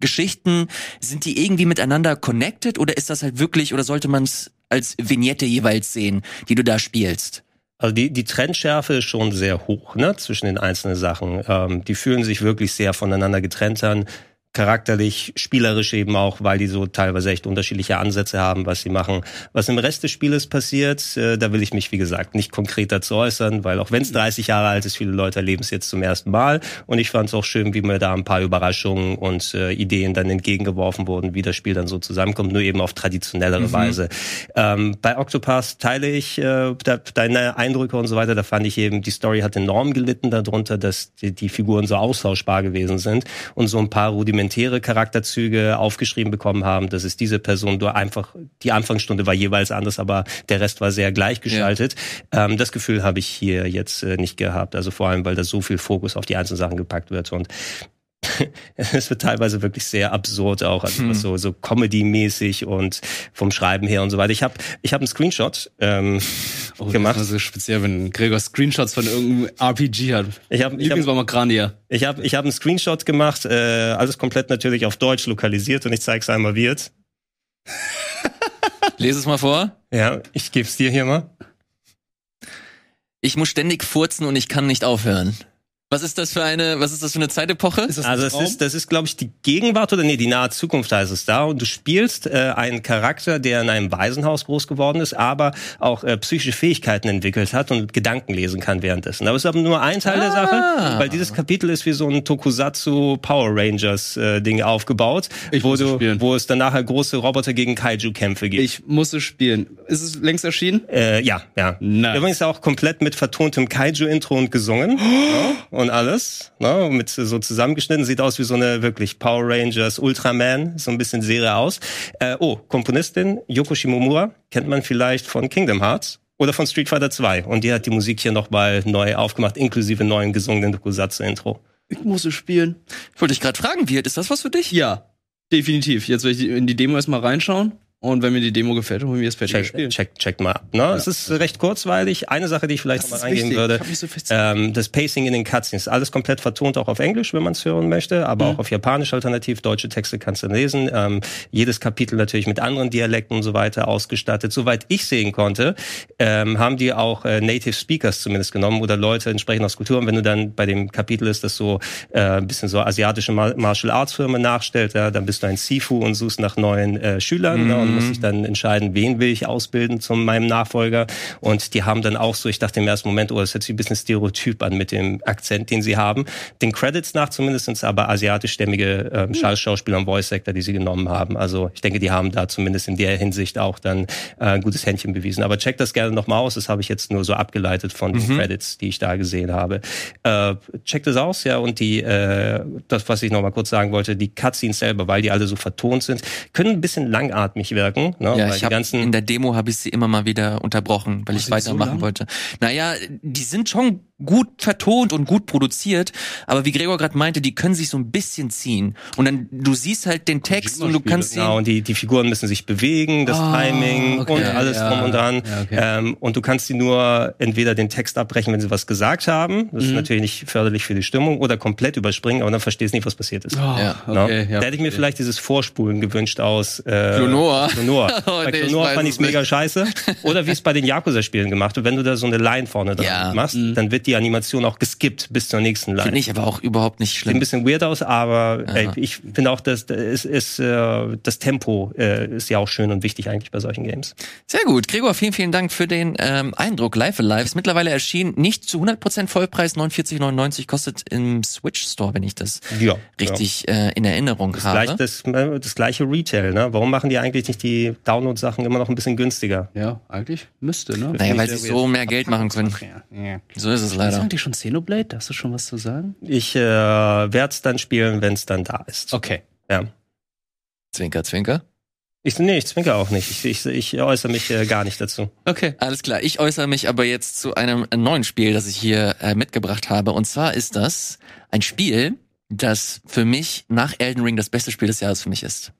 Geschichten. Sind die irgendwie miteinander connected oder ist das halt wirklich, oder sollte man es als Vignette jeweils sehen, die du da spielst? Also die, die Trendschärfe ist schon sehr hoch ne, zwischen den einzelnen Sachen. Ähm, die fühlen sich wirklich sehr voneinander getrennt an. Charakterlich, spielerisch eben auch, weil die so teilweise echt unterschiedliche Ansätze haben, was sie machen. Was im Rest des Spieles passiert, äh, da will ich mich, wie gesagt, nicht konkret dazu äußern, weil auch wenn es 30 Jahre alt ist, viele Leute erleben es jetzt zum ersten Mal. Und ich fand es auch schön, wie mir da ein paar Überraschungen und äh, Ideen dann entgegengeworfen wurden, wie das Spiel dann so zusammenkommt, nur eben auf traditionellere Mhm. Weise. Ähm, bei Octopath teile ich äh, deine Eindrücke und so weiter. Da fand ich eben, die Story hat enorm gelitten darunter, dass die, die Figuren so austauschbar gewesen sind und so ein paar rudimentäre Charakterzüge aufgeschrieben bekommen haben. Das ist diese Person, du einfach, die Anfangsstunde war jeweils anders, aber der Rest war sehr gleichgeschaltet. Ähm, das Gefühl habe ich hier jetzt äh, nicht gehabt. Also vor allem, weil da so viel Fokus auf die einzelnen Sachen gepackt wird und es wird teilweise wirklich sehr absurd auch, also Hm. so, so Comedy-mäßig und vom Schreiben her und so weiter. Ich habe ich hab einen Screenshot ähm, Oh, das gemacht. ist so speziell, wenn Gregor Screenshots von irgendeinem RPG hat. Ich habe ich Übrigens hab, Grania. ich hab, ich hab einen Screenshot gemacht, äh, alles komplett natürlich auf Deutsch lokalisiert und ich zeige es einmal wie jetzt. Lese es mal vor. Ja, ich gebe es dir hier mal. Ich muss ständig furzen und ich kann nicht aufhören. Was ist das für eine, was ist das für eine Zeitepoche? Ist das Also ein es ist, das ist, glaube ich, die Gegenwart oder nee, die nahe Zukunft heißt es da. Und du spielst äh, einen Charakter, der in einem Waisenhaus groß geworden ist, aber auch äh, psychische Fähigkeiten entwickelt hat und Gedanken lesen kann währenddessen. Aber es ist aber nur ein Teil der Ah. Sache, weil dieses Kapitel ist wie so ein Tokusatsu Power Rangers äh, Ding aufgebaut, Ich wo du, spielen. wo es dann nachher große Roboter gegen Kaiju-Kämpfe gibt. Ich muss es spielen. Ist es längst erschienen? Äh, ja, ja. Nice. Übrigens auch komplett mit vertontem Kaiju-Intro und gesungen ja, und alles. Ne, mit so zusammengeschnitten. Sieht aus wie so eine wirklich Power Rangers, Ultraman, so ein bisschen Serie aus. Äh, oh, Komponistin Yoko Shimomura, kennt man vielleicht von Kingdom Hearts oder von Street Fighter 2. Und die hat die Musik hier nochmal neu aufgemacht, inklusive neuen gesungenen Tokusatsu-Intro. ich muss es spielen. Ich wollte dich gerade fragen, wie ist das was für dich? Ja, definitiv. Jetzt werde ich in die Demo erstmal reinschauen. Und wenn mir die Demo gefällt, holen wir das fertige Check, Spiel. check, check mal ab. Ne? Es ist recht kurzweilig. Eine Sache, die ich vielleicht noch mal ist eingehen wichtig. würde. So. Ähm, das Pacing in den Cutscenes. Alles komplett vertont, auch auf Englisch, wenn man es hören möchte, aber Mhm. auch auf Japanisch alternativ. Deutsche Texte kannst du lesen. Ähm, jedes Kapitel natürlich mit anderen Dialekten und so weiter ausgestattet. Soweit ich sehen konnte, ähm, haben die auch äh, Native Speakers zumindest genommen oder Leute entsprechend aus Kulturen. Wenn du dann bei dem Kapitel ist, das so äh, ein bisschen so asiatische Mar Martial Arts Firmen nachstellt, ja, dann bist du ein Sifu und suchst nach neuen äh, Schülern ne, und musst dich dann entscheiden, wen will ich ausbilden zu meinem Nachfolger. Und die haben dann auch so, ich dachte im ersten Moment, oh, das hört sich ein bisschen stereotyp an mit dem Akzent, den sie haben. Den Credits nach zumindest sind es aber asiatischstämmige ähm, Schau- Schauspieler und Voice Actor, die sie genommen haben. Also ich denke, die haben da zumindest in der Hinsicht auch dann äh, ein gutes Händchen bewiesen. Aber check das gerne nochmal aus. Das habe ich jetzt nur so abgeleitet von den Credits, die ich da gesehen habe. Äh, check das aus, ja. Und die, äh, das, was ich noch mal kurz sagen wollte, die Cutscenes selber, weil die alle so vertont sind, können ein bisschen langatmig wirken. Ne? Ja, weil ich hab, ganzen in der Demo habe ich sie immer mal wieder unterbrochen, weil ich so weitermachen lang? wollte. Naja, die sind schon gut vertont und gut produziert, aber wie Gregor gerade meinte, die können sich so ein bisschen ziehen. Und dann, du siehst halt den Text und du kannst Genau, und die, die Figuren müssen sich bewegen, das Ah, Timing okay, und alles ja, drum und dran. ja, okay. ähm, und du kannst sie nur entweder den Text abbrechen, wenn sie was gesagt haben. Das Mhm. ist natürlich nicht förderlich für die Stimmung. Oder komplett überspringen, aber dann verstehst du nicht, was passiert ist. Oh, Ja. Okay, ja. Da hätte ich mir vielleicht dieses Vorspulen gewünscht aus äh, Klonoa. Klonoa. Oh, bei nee, weiß fand es ich mega scheiße. Oder wie es bei den Yakuza-Spielen gemacht wird. Wenn du da so eine Line vorne dran Ja. machst, dann wird die Animation auch geskippt bis zur nächsten Line. finde ich aber auch überhaupt nicht Sieht ein schlimm. bisschen weird aus, aber ey, Ja. ich finde auch, dass das, ist, äh, das Tempo äh, ist ja auch schön und wichtig eigentlich bei solchen Games. Sehr gut. Gregor, vielen, vielen Dank für den ähm, Eindruck. Live Alive ist mittlerweile erschienen, nicht zu 100% Vollpreis, 49,99 kostet im Switch Store, wenn ich das Ja, richtig äh, in Erinnerung Gleich habe. das, äh, das gleiche Retail, ne? Warum machen die eigentlich nicht die Download-Sachen immer noch ein bisschen günstiger? Ja, eigentlich müsste, ne? Naja, weil sie so mehr Geld machen können. Ja. So ist es Ist leider. eigentlich schon Xenoblade? Hast du schon was zu sagen? Ich äh, werde es dann spielen, wenn es dann da ist. Okay. Ja. Zwinker, zwinker. Ich, nee, ich zwinker auch nicht. Ich, ich, ich äußere mich äh, gar nicht dazu. Okay. Alles klar, ich äußere mich aber jetzt zu einem neuen Spiel, das ich hier äh, mitgebracht habe. Und zwar ist das ein Spiel, das für mich nach Elden Ring das beste Spiel des Jahres für mich ist.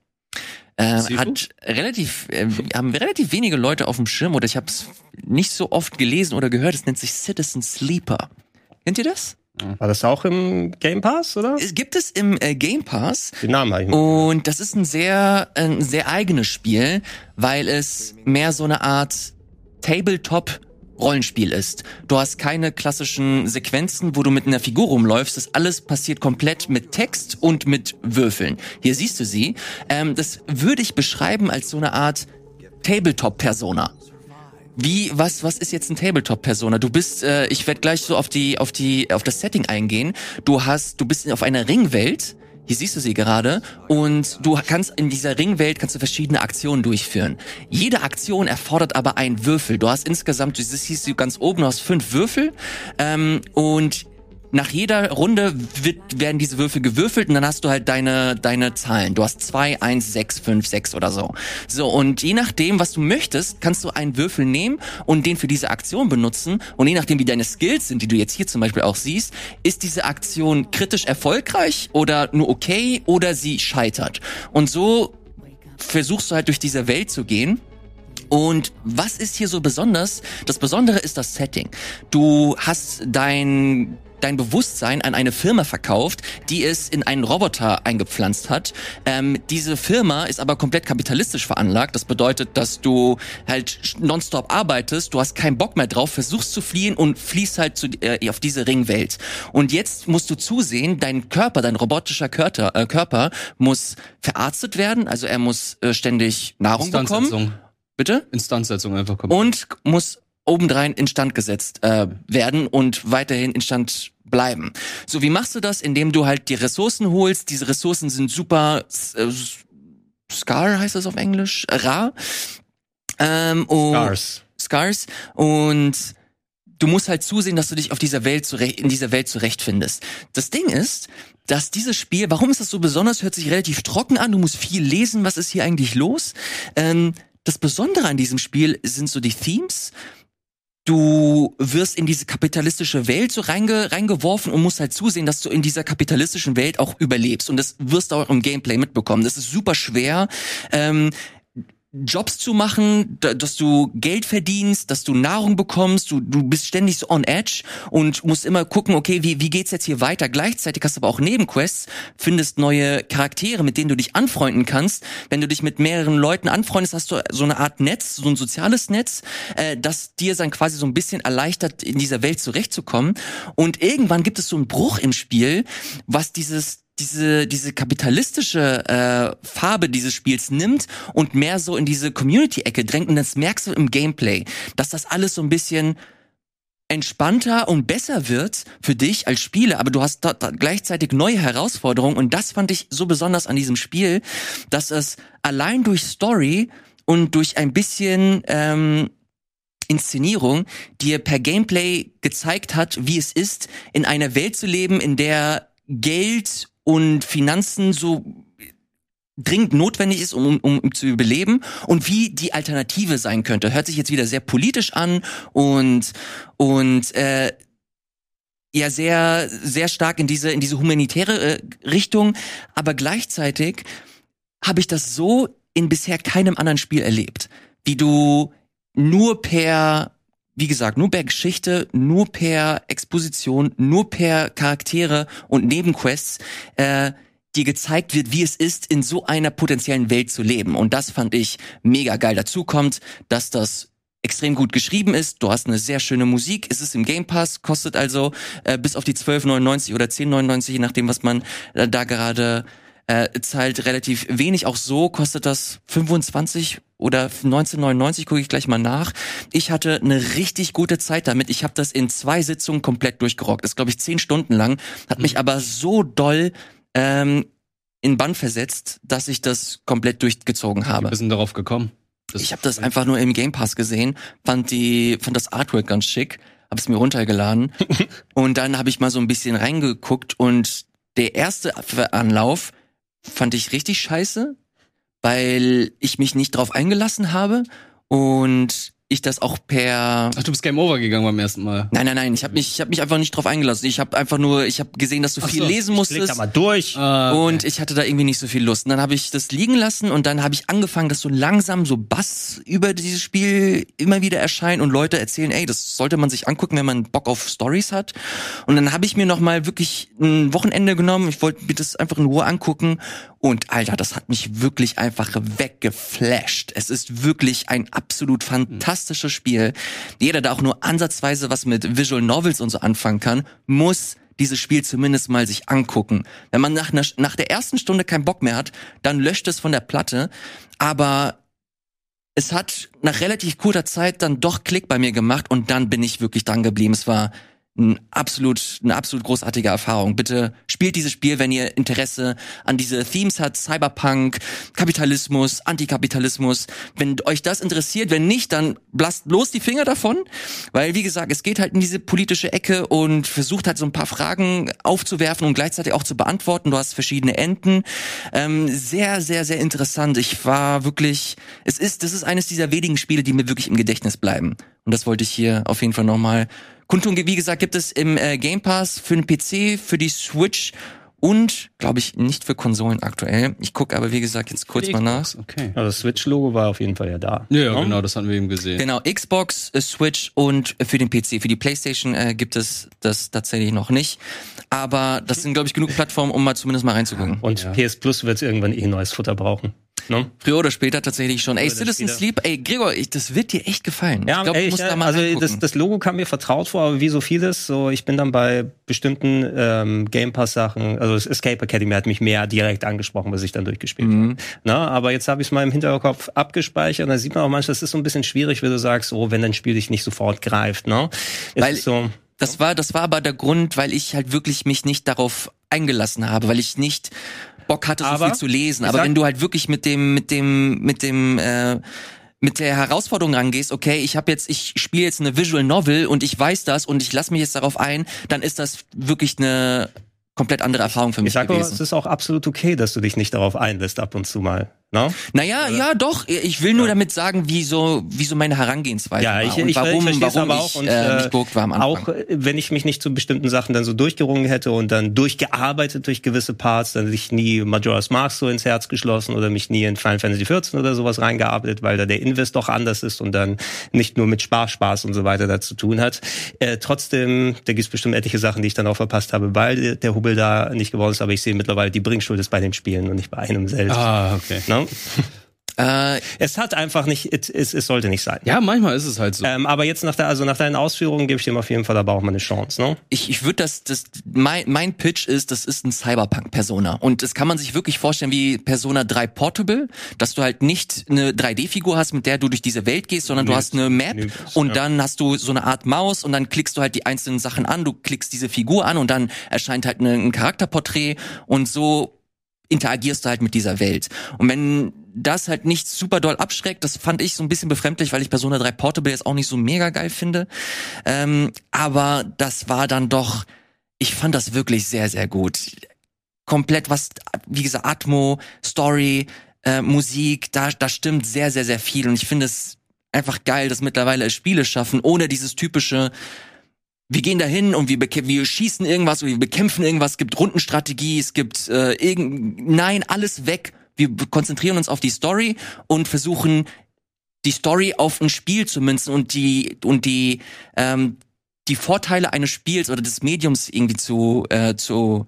Äh, Sifu? hat relativ, äh, haben relativ wenige Leute auf dem Schirm oder ich habe es nicht so oft gelesen oder gehört. Es nennt sich Citizen Sleeper. Kennt ihr das? War das auch im Game Pass, oder? Es gibt es im äh, Game Pass. Den Namen habe ich mal. Und das ist ein sehr, ein sehr eigenes Spiel, weil es mehr so eine Art Tabletop Rollenspiel ist. Du hast keine klassischen Sequenzen, wo du mit einer Figur rumläufst. Das alles passiert komplett mit Text und mit Würfeln. Hier siehst du sie. Ähm, das würde ich beschreiben als so eine Art Tabletop-Persona. Wie, was, was ist jetzt ein Tabletop-Persona? Du bist, äh, ich werde gleich so auf die, auf die, auf das Setting eingehen. Du hast, du bist auf einer Ringwelt. Hier siehst du sie gerade. Und du kannst in dieser Ringwelt kannst du verschiedene Aktionen durchführen. Jede Aktion erfordert aber einen Würfel. Du hast insgesamt, du siehst du ganz oben, du hast fünf Würfel. Ähm, und nach jeder Runde wird, werden diese Würfel gewürfelt und dann hast du halt deine, deine Zahlen. Du hast zwei, eins, sechs, fünf, sechs oder so. So, und je nachdem, was du möchtest, kannst du einen Würfel nehmen und den für diese Aktion benutzen. Und je nachdem, wie deine Skills sind, die du jetzt hier zum Beispiel auch siehst, ist diese Aktion kritisch erfolgreich oder nur okay oder sie scheitert. Und so versuchst du halt durch diese Welt zu gehen. Und was ist hier so besonders? Das Besondere ist das Setting. Du hast dein dein Bewusstsein an eine Firma verkauft, die es in einen Roboter eingepflanzt hat. Ähm, diese Firma ist aber komplett kapitalistisch veranlagt. Das bedeutet, dass du halt nonstop arbeitest, du hast keinen Bock mehr drauf, versuchst zu fliehen und fliehst halt zu, äh, auf diese Ringwelt. Und jetzt musst du zusehen, dein Körper, dein robotischer Körper, äh, Körper muss verarztet werden, also er muss äh, ständig Nahrung bekommen. Bitte? Instandsetzung einfach kommen. und muss obendrein instand gesetzt äh, werden und weiterhin instand bleiben. So, wie machst du das? Indem du halt die Ressourcen holst. Diese Ressourcen sind super äh, Scar heißt das auf Englisch, rar. Ähm, und Stars. Scars und du musst halt zusehen, dass du dich auf dieser Welt zurecht, in dieser Welt zurechtfindest. Das Ding ist, dass dieses Spiel, warum ist das so besonders, hört sich relativ trocken an, du musst viel lesen, was ist hier eigentlich los? Ähm, das Besondere an diesem Spiel sind so die Themes. Du wirst in diese kapitalistische Welt so reinge, reingeworfen und musst halt zusehen, dass du in dieser kapitalistischen Welt auch überlebst. Und das wirst du auch im Gameplay mitbekommen. Das ist super schwer. Ähm, Jobs zu machen, da- dass du Geld verdienst, dass du Nahrung bekommst, du, du bist ständig so on edge und musst immer gucken, okay, wie, wie geht's jetzt hier weiter? Gleichzeitig hast du aber auch Nebenquests, findest neue Charaktere, mit denen du dich anfreunden kannst. Wenn du dich mit mehreren Leuten anfreundest, hast du so eine Art Netz, so ein soziales Netz, äh, das dir dann quasi so ein bisschen erleichtert, in dieser Welt zurechtzukommen. Und irgendwann gibt es so einen Bruch im Spiel, was dieses diese diese kapitalistische äh, Farbe dieses Spiels nimmt und mehr so in diese Community-Ecke drängt und das merkst du im Gameplay, dass das alles so ein bisschen entspannter und besser wird für dich als Spieler, aber du hast da, da gleichzeitig neue Herausforderungen und das fand ich so besonders an diesem Spiel, dass es allein durch Story und durch ein bisschen ähm, Inszenierung dir per Gameplay gezeigt hat, wie es ist, in einer Welt zu leben, in der Geld und Finanzen so dringend notwendig ist, um, um, um zu überleben und wie die Alternative sein könnte. Hört sich jetzt wieder sehr politisch an und und äh, ja sehr sehr stark in diese in diese humanitäre äh, Richtung, aber gleichzeitig habe ich das so in bisher keinem anderen Spiel erlebt, wie du nur per wie gesagt, nur per Geschichte, nur per Exposition, nur per Charaktere und Nebenquests äh, dir gezeigt wird, wie es ist, in so einer potenziellen Welt zu leben. Und das fand ich mega geil. Dazu kommt, dass das extrem gut geschrieben ist. Du hast eine sehr schöne Musik. Es ist im Game Pass, kostet also äh, bis auf die 12,99 oder 10,99, je nachdem, was man äh, da gerade äh, zahlt, relativ wenig. Auch so kostet das 25 oder 1999, gucke ich gleich mal nach. Ich hatte eine richtig gute Zeit damit. Ich habe das in zwei Sitzungen komplett durchgerockt. Das ist, glaube ich, zehn Stunden lang. Hat mich aber so doll ähm, in Bann versetzt, dass ich das komplett durchgezogen habe. Wir sind darauf gekommen. Das Ich habe das einfach nur im Game Pass gesehen, fand die, fand das Artwork ganz schick, habe es mir runtergeladen und dann habe ich mal so ein bisschen reingeguckt und der erste Anlauf fand ich richtig scheiße, weil ich mich nicht drauf eingelassen habe und ich das auch per Ach, du bist Game Over gegangen beim ersten Mal. Nein, nein, nein, ich habe mich ich habe mich einfach nicht drauf eingelassen. Ich habe einfach nur ich habe gesehen, dass du Ach viel so, lesen Klick da musstest. mal durch. Ah, okay. Und ich hatte da irgendwie nicht so viel Lust. Und dann habe ich das liegen lassen und dann habe ich angefangen, dass so langsam so Bass über dieses Spiel immer wieder erscheint und Leute erzählen, ey, das sollte man sich angucken, wenn man Bock auf Stories hat. Und dann habe ich mir noch mal wirklich ein Wochenende genommen. Ich wollte mir das einfach in Ruhe angucken und Alter, das hat mich wirklich einfach weggeflasht. Es ist wirklich ein absolut fantastisches Spiel. Jeder, der auch nur ansatzweise was mit Visual Novels und so anfangen kann, muss dieses Spiel zumindest mal sich angucken. Wenn man nach, einer, nach der ersten Stunde keinen Bock mehr hat, dann löscht es von der Platte. Aber es hat nach relativ kurzer Zeit dann doch Klick bei mir gemacht und dann bin ich wirklich dran geblieben. Es war ein absolut, eine absolut großartige Erfahrung. Bitte spielt dieses Spiel, wenn ihr Interesse an diese Themes hat, Cyberpunk, Kapitalismus, Antikapitalismus. Wenn euch das interessiert, wenn nicht, dann lasst bloß die Finger davon, weil wie gesagt, es geht halt in diese politische Ecke und versucht halt so ein paar Fragen aufzuwerfen und gleichzeitig auch zu beantworten. Du hast verschiedene Enden. Ähm, sehr, sehr, sehr interessant. Ich war wirklich, es ist, das ist eines dieser wenigen Spiele, die mir wirklich im Gedächtnis bleiben. Und das wollte ich hier auf jeden Fall nochmal kundtun. Wie gesagt, gibt es im äh, Game Pass für den PC, für die Switch und, glaube ich, nicht für Konsolen aktuell. Ich gucke aber, wie gesagt, jetzt kurz mal nach. Okay. Also das Switch-Logo war auf jeden Fall ja da. Ja, ja, genau, das hatten wir eben gesehen. Genau, Xbox, äh, Switch und äh, für den PC. Für die Playstation äh, gibt es das tatsächlich noch nicht. Aber das sind, glaube ich, genug Plattformen, um mal zumindest mal reinzugucken. Und PS Plus wird irgendwann eh neues Futter brauchen. Ne? Früher oder später tatsächlich schon. Ey, Citizen. Sleep, ey, Gregor, ich, das wird dir echt gefallen. Ja, ich glaube, du musst ich, da mal also reingucken. das, das Logo kam mir vertraut vor, aber wie so vieles, so ich bin dann bei bestimmten ähm, Game Pass Sachen, also das Escape Academy hat mich mehr direkt angesprochen, was ich dann durchgespielt Mhm. habe. Na, aber jetzt habe ich es mal im Hinterkopf abgespeichert und da sieht man auch manchmal, das ist so ein bisschen schwierig, wenn du sagst, oh, wenn dein Spiel dich nicht sofort greift, ne? Weil- ist so, Das war, das war aber der Grund, weil ich halt wirklich mich nicht darauf eingelassen habe, weil ich nicht Bock hatte, so Aber, viel zu lesen. Aber sag- wenn du halt wirklich mit dem, mit dem, mit dem, äh, mit der Herausforderung rangehst, okay, ich habe jetzt, ich spiele jetzt eine Visual Novel und ich weiß das und ich lasse mich jetzt darauf ein, dann ist das wirklich eine komplett andere Erfahrung für mich ich sage aber, gewesen. es ist auch absolut okay, dass du dich nicht darauf einlässt ab und zu mal. No? Naja, ja, doch. Ich will nur damit sagen, wie so, wie so meine Herangehensweise Ja, war ich, und ich, warum, ich warum aber auch. ich Und, äh, äh, nicht geguckt war am Anfang. auch äh, wenn ich mich nicht zu bestimmten Sachen dann so durchgerungen hätte und dann durchgearbeitet durch gewisse Parts, dann hätte ich nie Majora's Mask so ins Herz geschlossen oder mich nie in Final Fantasy XIV oder sowas reingearbeitet, weil da der Invest doch anders ist und dann nicht nur mit Spaß, Spaß und so weiter da zu tun hat. Äh, trotzdem, da gibt es bestimmt etliche Sachen, die ich dann auch verpasst habe, weil der Hubbel da nicht geworden ist, aber ich sehe mittlerweile, die Bringschuld ist bei den Spielen und nicht bei einem selbst. Ah, okay. Ne? äh, Es hat einfach nicht, es, es, sollte nicht sein. Ja, manchmal ist es halt so. Ähm, aber jetzt nach der, also nach deinen Ausführungen gebe ich dem auf jeden Fall aber auch mal eine Chance, ne? ich, ich würde das, das mein, mein Pitch ist, das ist ein Cyberpunk-Persona. Und das kann man sich wirklich vorstellen wie Persona 3 Portable, dass du halt nicht eine 3D-Figur hast, mit der du durch diese Welt gehst, sondern du hast eine Map Nö, und ja. dann hast du so eine Art Maus und dann klickst du halt die einzelnen Sachen an, du klickst diese Figur an und dann erscheint halt eine, ein Charakterporträt und so interagierst du halt mit dieser Welt. Und wenn das halt nicht super doll abschreckt, das fand ich so ein bisschen befremdlich, weil ich Persona 3 Portable jetzt auch nicht so mega geil finde. Ähm, aber das war dann doch, ich fand das wirklich sehr, sehr gut. Komplett was, wie gesagt, Atmo, Story, äh, Musik, da, da stimmt sehr, sehr, sehr viel. Und ich finde es einfach geil, dass mittlerweile Spiele schaffen, ohne dieses typische, wir gehen dahin und wir, wir schießen irgendwas oder wir bekämpfen irgendwas, es gibt Rundenstrategie, es gibt äh, irgend nein, alles weg. Wir konzentrieren uns auf die Story und versuchen die Story auf ein Spiel zu münzen und die und die ähm, die Vorteile eines Spiels oder des Mediums irgendwie zu äh, zu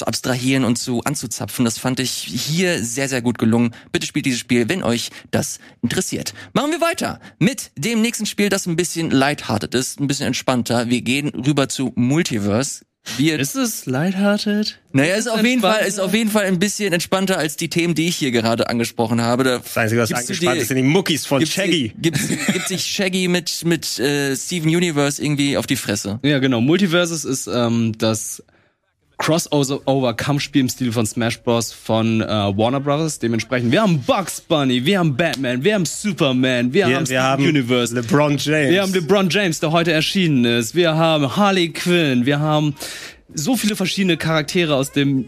zu abstrahieren und zu anzuzapfen. Das fand ich hier sehr, sehr gut gelungen. Bitte spielt dieses Spiel, wenn euch das interessiert. Machen wir weiter mit dem nächsten Spiel, das ein bisschen lighthearted ist, ein bisschen entspannter. Wir gehen rüber zu Multiverse. Wir, Ist es lighthearted? naja, ist auf jeden Fall, ist auf jeden Fall ein bisschen entspannter als die Themen, die ich hier gerade angesprochen habe. Da Das Einzige, was angespannt dir- ist, sind die Muckis von gibt's, Shaggy. Gibt's, gibt sich Shaggy mit, mit äh, Steven Universe irgendwie auf die Fresse. Ja, genau. Multiverses ist ähm, das Crossover-Kampfspiel im Stil von Smash Bros. von äh, Warner Brothers. Dementsprechend, wir haben Bugs Bunny, wir haben Batman, wir haben Superman, wir, haben Wir, Steven wir haben Universe. LeBron James. Wir haben LeBron James, der heute erschienen ist. Wir haben Harley Quinn. Wir haben so viele verschiedene Charaktere aus dem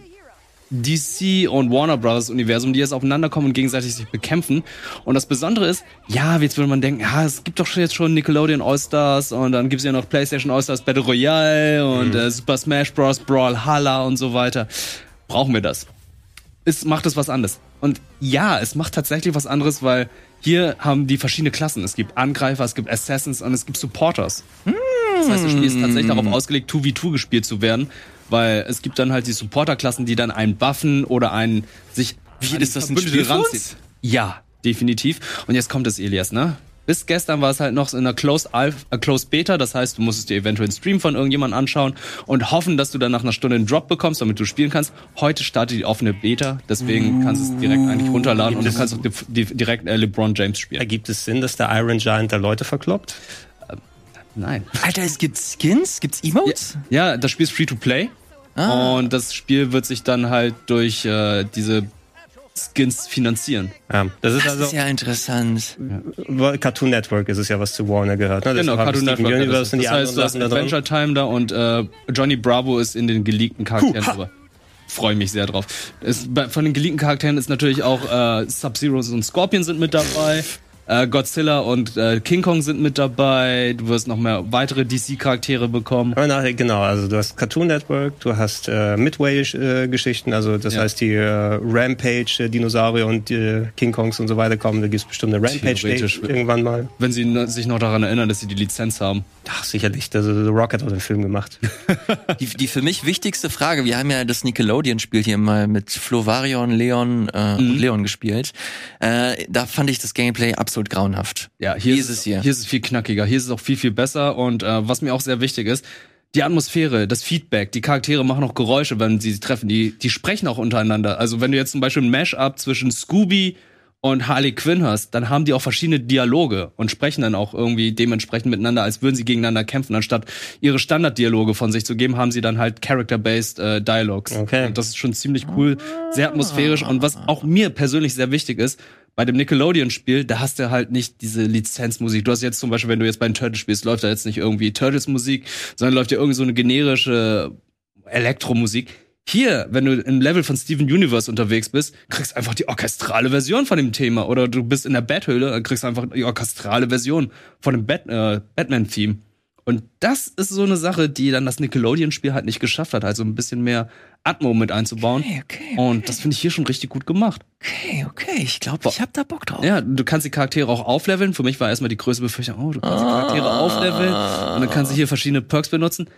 DC und Warner Brothers Universum, die jetzt aufeinander kommen und gegenseitig sich bekämpfen. Und das Besondere ist, ja, jetzt würde man denken, ja, es gibt doch jetzt schon Nickelodeon All-Stars und dann gibt's ja noch PlayStation All-Stars Battle Royale und äh, Super Smash Bros. Brawl Halla und so weiter. Brauchen wir das? Es macht es was anderes. Und ja, es macht tatsächlich was anderes, weil hier haben die verschiedene Klassen. Es gibt Angreifer, es gibt Assassins und es gibt Supporters. Das heißt, das Spiel ist tatsächlich darauf ausgelegt, 2v2 gespielt zu werden, weil es gibt dann halt die Supporter-Klassen, die dann einen buffen oder einen sich. Wie, ist das ein Spiel ranzieht. Ja, definitiv. Und jetzt kommt es, Elias, ne? Bis gestern war es halt noch in einer Closed, Alpha, äh, Closed Beta, das heißt, du musst es dir eventuell einen Stream von irgendjemandem anschauen und hoffen, dass du dann nach einer Stunde einen Drop bekommst, damit du spielen kannst. Heute startet die offene Beta, deswegen kannst du es direkt eigentlich runterladen und du kannst auch di di direkt äh, LeBron James spielen. Ergibt es Sinn, dass der Iron Giant da Leute verkloppt? Nein. Alter, es gibt Skins? Gibt's Emotes? Ja, das Spiel ist free to play. Ah. Und das Spiel wird sich dann halt durch äh, diese Skins finanzieren. Ja, das ist Das also ist ja interessant. Cartoon Network ist es ja, was zu Warner gehört. Ne? Genau, Cartoon Steven Network. Universe Das, sind die das heißt, hast Sachen da. Adventure Time da und äh, Johnny Bravo ist in den geleakten Charakteren. Aber freue mich sehr drauf. Es, bei, von den geleakten Charakteren ist natürlich auch äh, Sub-Zero und Scorpion sind mit dabei. Äh, Godzilla und äh, King Kong sind mit dabei. Du wirst noch mehr weitere DC-Charaktere bekommen. Nachher, genau, also du hast Cartoon Network, du hast äh, Midway-Geschichten, also das Ja. heißt die äh, Rampage, äh, Dinosaurier und äh, King Kongs und so weiter kommen. Da gibt es bestimmt eine Rampage irgendwann mal. Wenn sie sich noch daran erinnern, dass sie die Lizenz haben. Ach, sicherlich, also The Rocket hat den Film gemacht. Die, die für mich wichtigste Frage, wir haben ja das Nickelodeon-Spiel hier mal mit Flovarion, Leon äh, und Leon gespielt. Äh, da fand ich das Gameplay absolut grauenhaft. Ja, hier ist, ist es hier? Hier ist es viel knackiger, hier ist es auch viel, viel besser und äh, was mir auch sehr wichtig ist, die Atmosphäre, das Feedback, die Charaktere machen auch Geräusche, wenn sie sich treffen, die, die sprechen auch untereinander. Also wenn du jetzt zum Beispiel ein Mash-up zwischen Scooby und Harley Quinn hast, dann haben die auch verschiedene Dialoge und sprechen dann auch irgendwie dementsprechend miteinander, als würden sie gegeneinander kämpfen. Anstatt ihre Standarddialoge von sich zu geben, haben sie dann halt Character-based äh, Dialogues. Okay. Und das ist schon ziemlich cool, sehr atmosphärisch und was auch mir persönlich sehr wichtig ist, bei dem Nickelodeon-Spiel, da hast du halt nicht diese Lizenzmusik. Du hast jetzt zum Beispiel, wenn du jetzt bei den Turtles spielst, läuft da jetzt nicht irgendwie Turtles-Musik, sondern läuft ja irgendwie so eine generische Elektromusik. Hier, wenn du im Level von Steven Universe unterwegs bist, kriegst einfach die orchestrale Version von dem Thema. Oder du bist in der Betthöhle, kriegst einfach die orchestrale Version von dem Bat äh, Batman-Theme. Und das ist so eine Sache, die dann das Nickelodeon-Spiel halt nicht geschafft hat, also ein bisschen mehr Atmo mit einzubauen. Okay, okay, Und das finde ich hier schon richtig gut gemacht. Okay, okay, ich glaube, ich hab da Bock drauf. Ja, du kannst die Charaktere auch aufleveln. Für mich war erstmal die größte Befürchtung, oh, du kannst die Charaktere Ah. aufleveln und dann kannst du hier verschiedene Perks benutzen.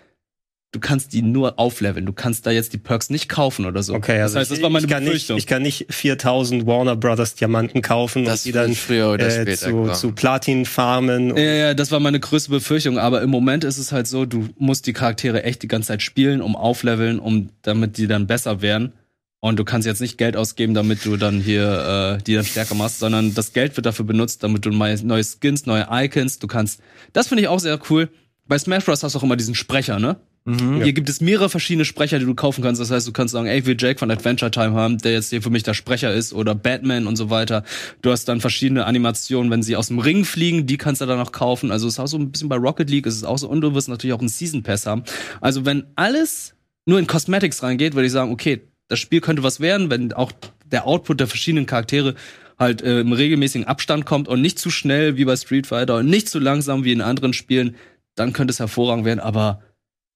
Du kannst die nur aufleveln. Du kannst da jetzt die Perks nicht kaufen oder so. Okay, also das heißt, das war meine ich kann Befürchtung. Nicht, ich kann nicht 4000 Warner Brothers Diamanten kaufen Das und die dann früher oder äh, später zu, kommen. zu Platin farmen. ja, ja, das war meine größte Befürchtung. Aber im Moment ist es halt so, du musst die Charaktere echt die ganze Zeit spielen, um aufleveln, um damit die dann besser werden. Und du kannst jetzt nicht Geld ausgeben, damit du dann hier äh, die dann stärker machst, sondern das Geld wird dafür benutzt, damit du neue neue Skins, neue Icons, du kannst. Das finde ich auch sehr cool. Bei Smash Bros. hast du auch immer diesen Sprecher, ne? Mhm. Hier gibt es mehrere verschiedene Sprecher, die du kaufen kannst. Das heißt, du kannst sagen, ey, will Jake von Adventure Time haben, der jetzt hier für mich der Sprecher ist, oder Batman und so weiter. Du hast dann verschiedene Animationen, wenn sie aus dem Ring fliegen, die kannst du dann noch kaufen. Also es ist auch so ein bisschen bei Rocket League, ist es auch so, und du wirst natürlich auch einen Season Pass haben. Also wenn alles nur in Cosmetics reingeht, würde ich sagen, okay, das Spiel könnte was werden, wenn auch der Output der verschiedenen Charaktere halt äh, im regelmäßigen Abstand kommt und nicht zu schnell wie bei Street Fighter und nicht zu langsam wie in anderen Spielen, dann könnte es hervorragend werden. Aber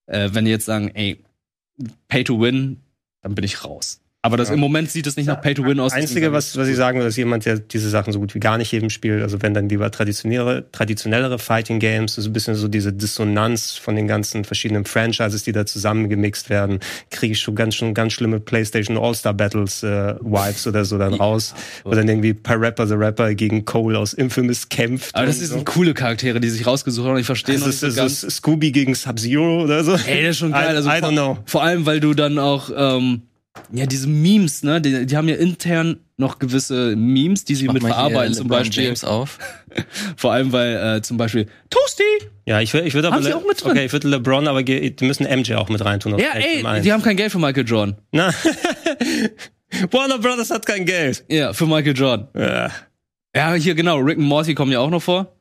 äh, wenn die jetzt sagen, ey, Pay to Win, dann bin ich raus. Aber das Ja. im Moment sieht es nicht nach Pay to Win aus. Das Einzige, was, was ich sagen will, ist jemand, der diese Sachen so gut wie gar nicht jedem spielt. Also wenn dann lieber traditionellere, traditionellere Fighting Games, so ein bisschen so diese Dissonanz von den ganzen verschiedenen Franchises, die da zusammengemixt werden, kriege ich schon ganz, schon ganz schlimme PlayStation All-Star Battles äh, Vibes oder so dann raus. Wo dann irgendwie Per Rapper the Rapper gegen Cole aus Infamous kämpft. Aber das sind so. coole Charaktere, die sich rausgesucht haben. Ich verstehe Das noch ist, nicht so das ist Scooby gegen Sub-Zero oder so. Ey, das ist schon geil. I, Also I don't know. Vor allem, weil du dann auch, ähm, ja, diese Memes, ne, die, die haben ja intern noch gewisse Memes, die sie mit verarbeiten, zum LeBron Beispiel. James auf. Vor allem, weil äh, zum Beispiel Toasty! Ja, ich würde ich würd aber Haben sie Le- auch mit drin? Okay, ich würde LeBron, aber die müssen MJ auch mit reintun. Ja, ey, die haben kein Geld für Michael Jordan. Na, Warner Brothers hat kein Geld. Ja, für Michael Jordan. Ja. Ja, hier genau, Rick und Morty kommen ja auch noch vor.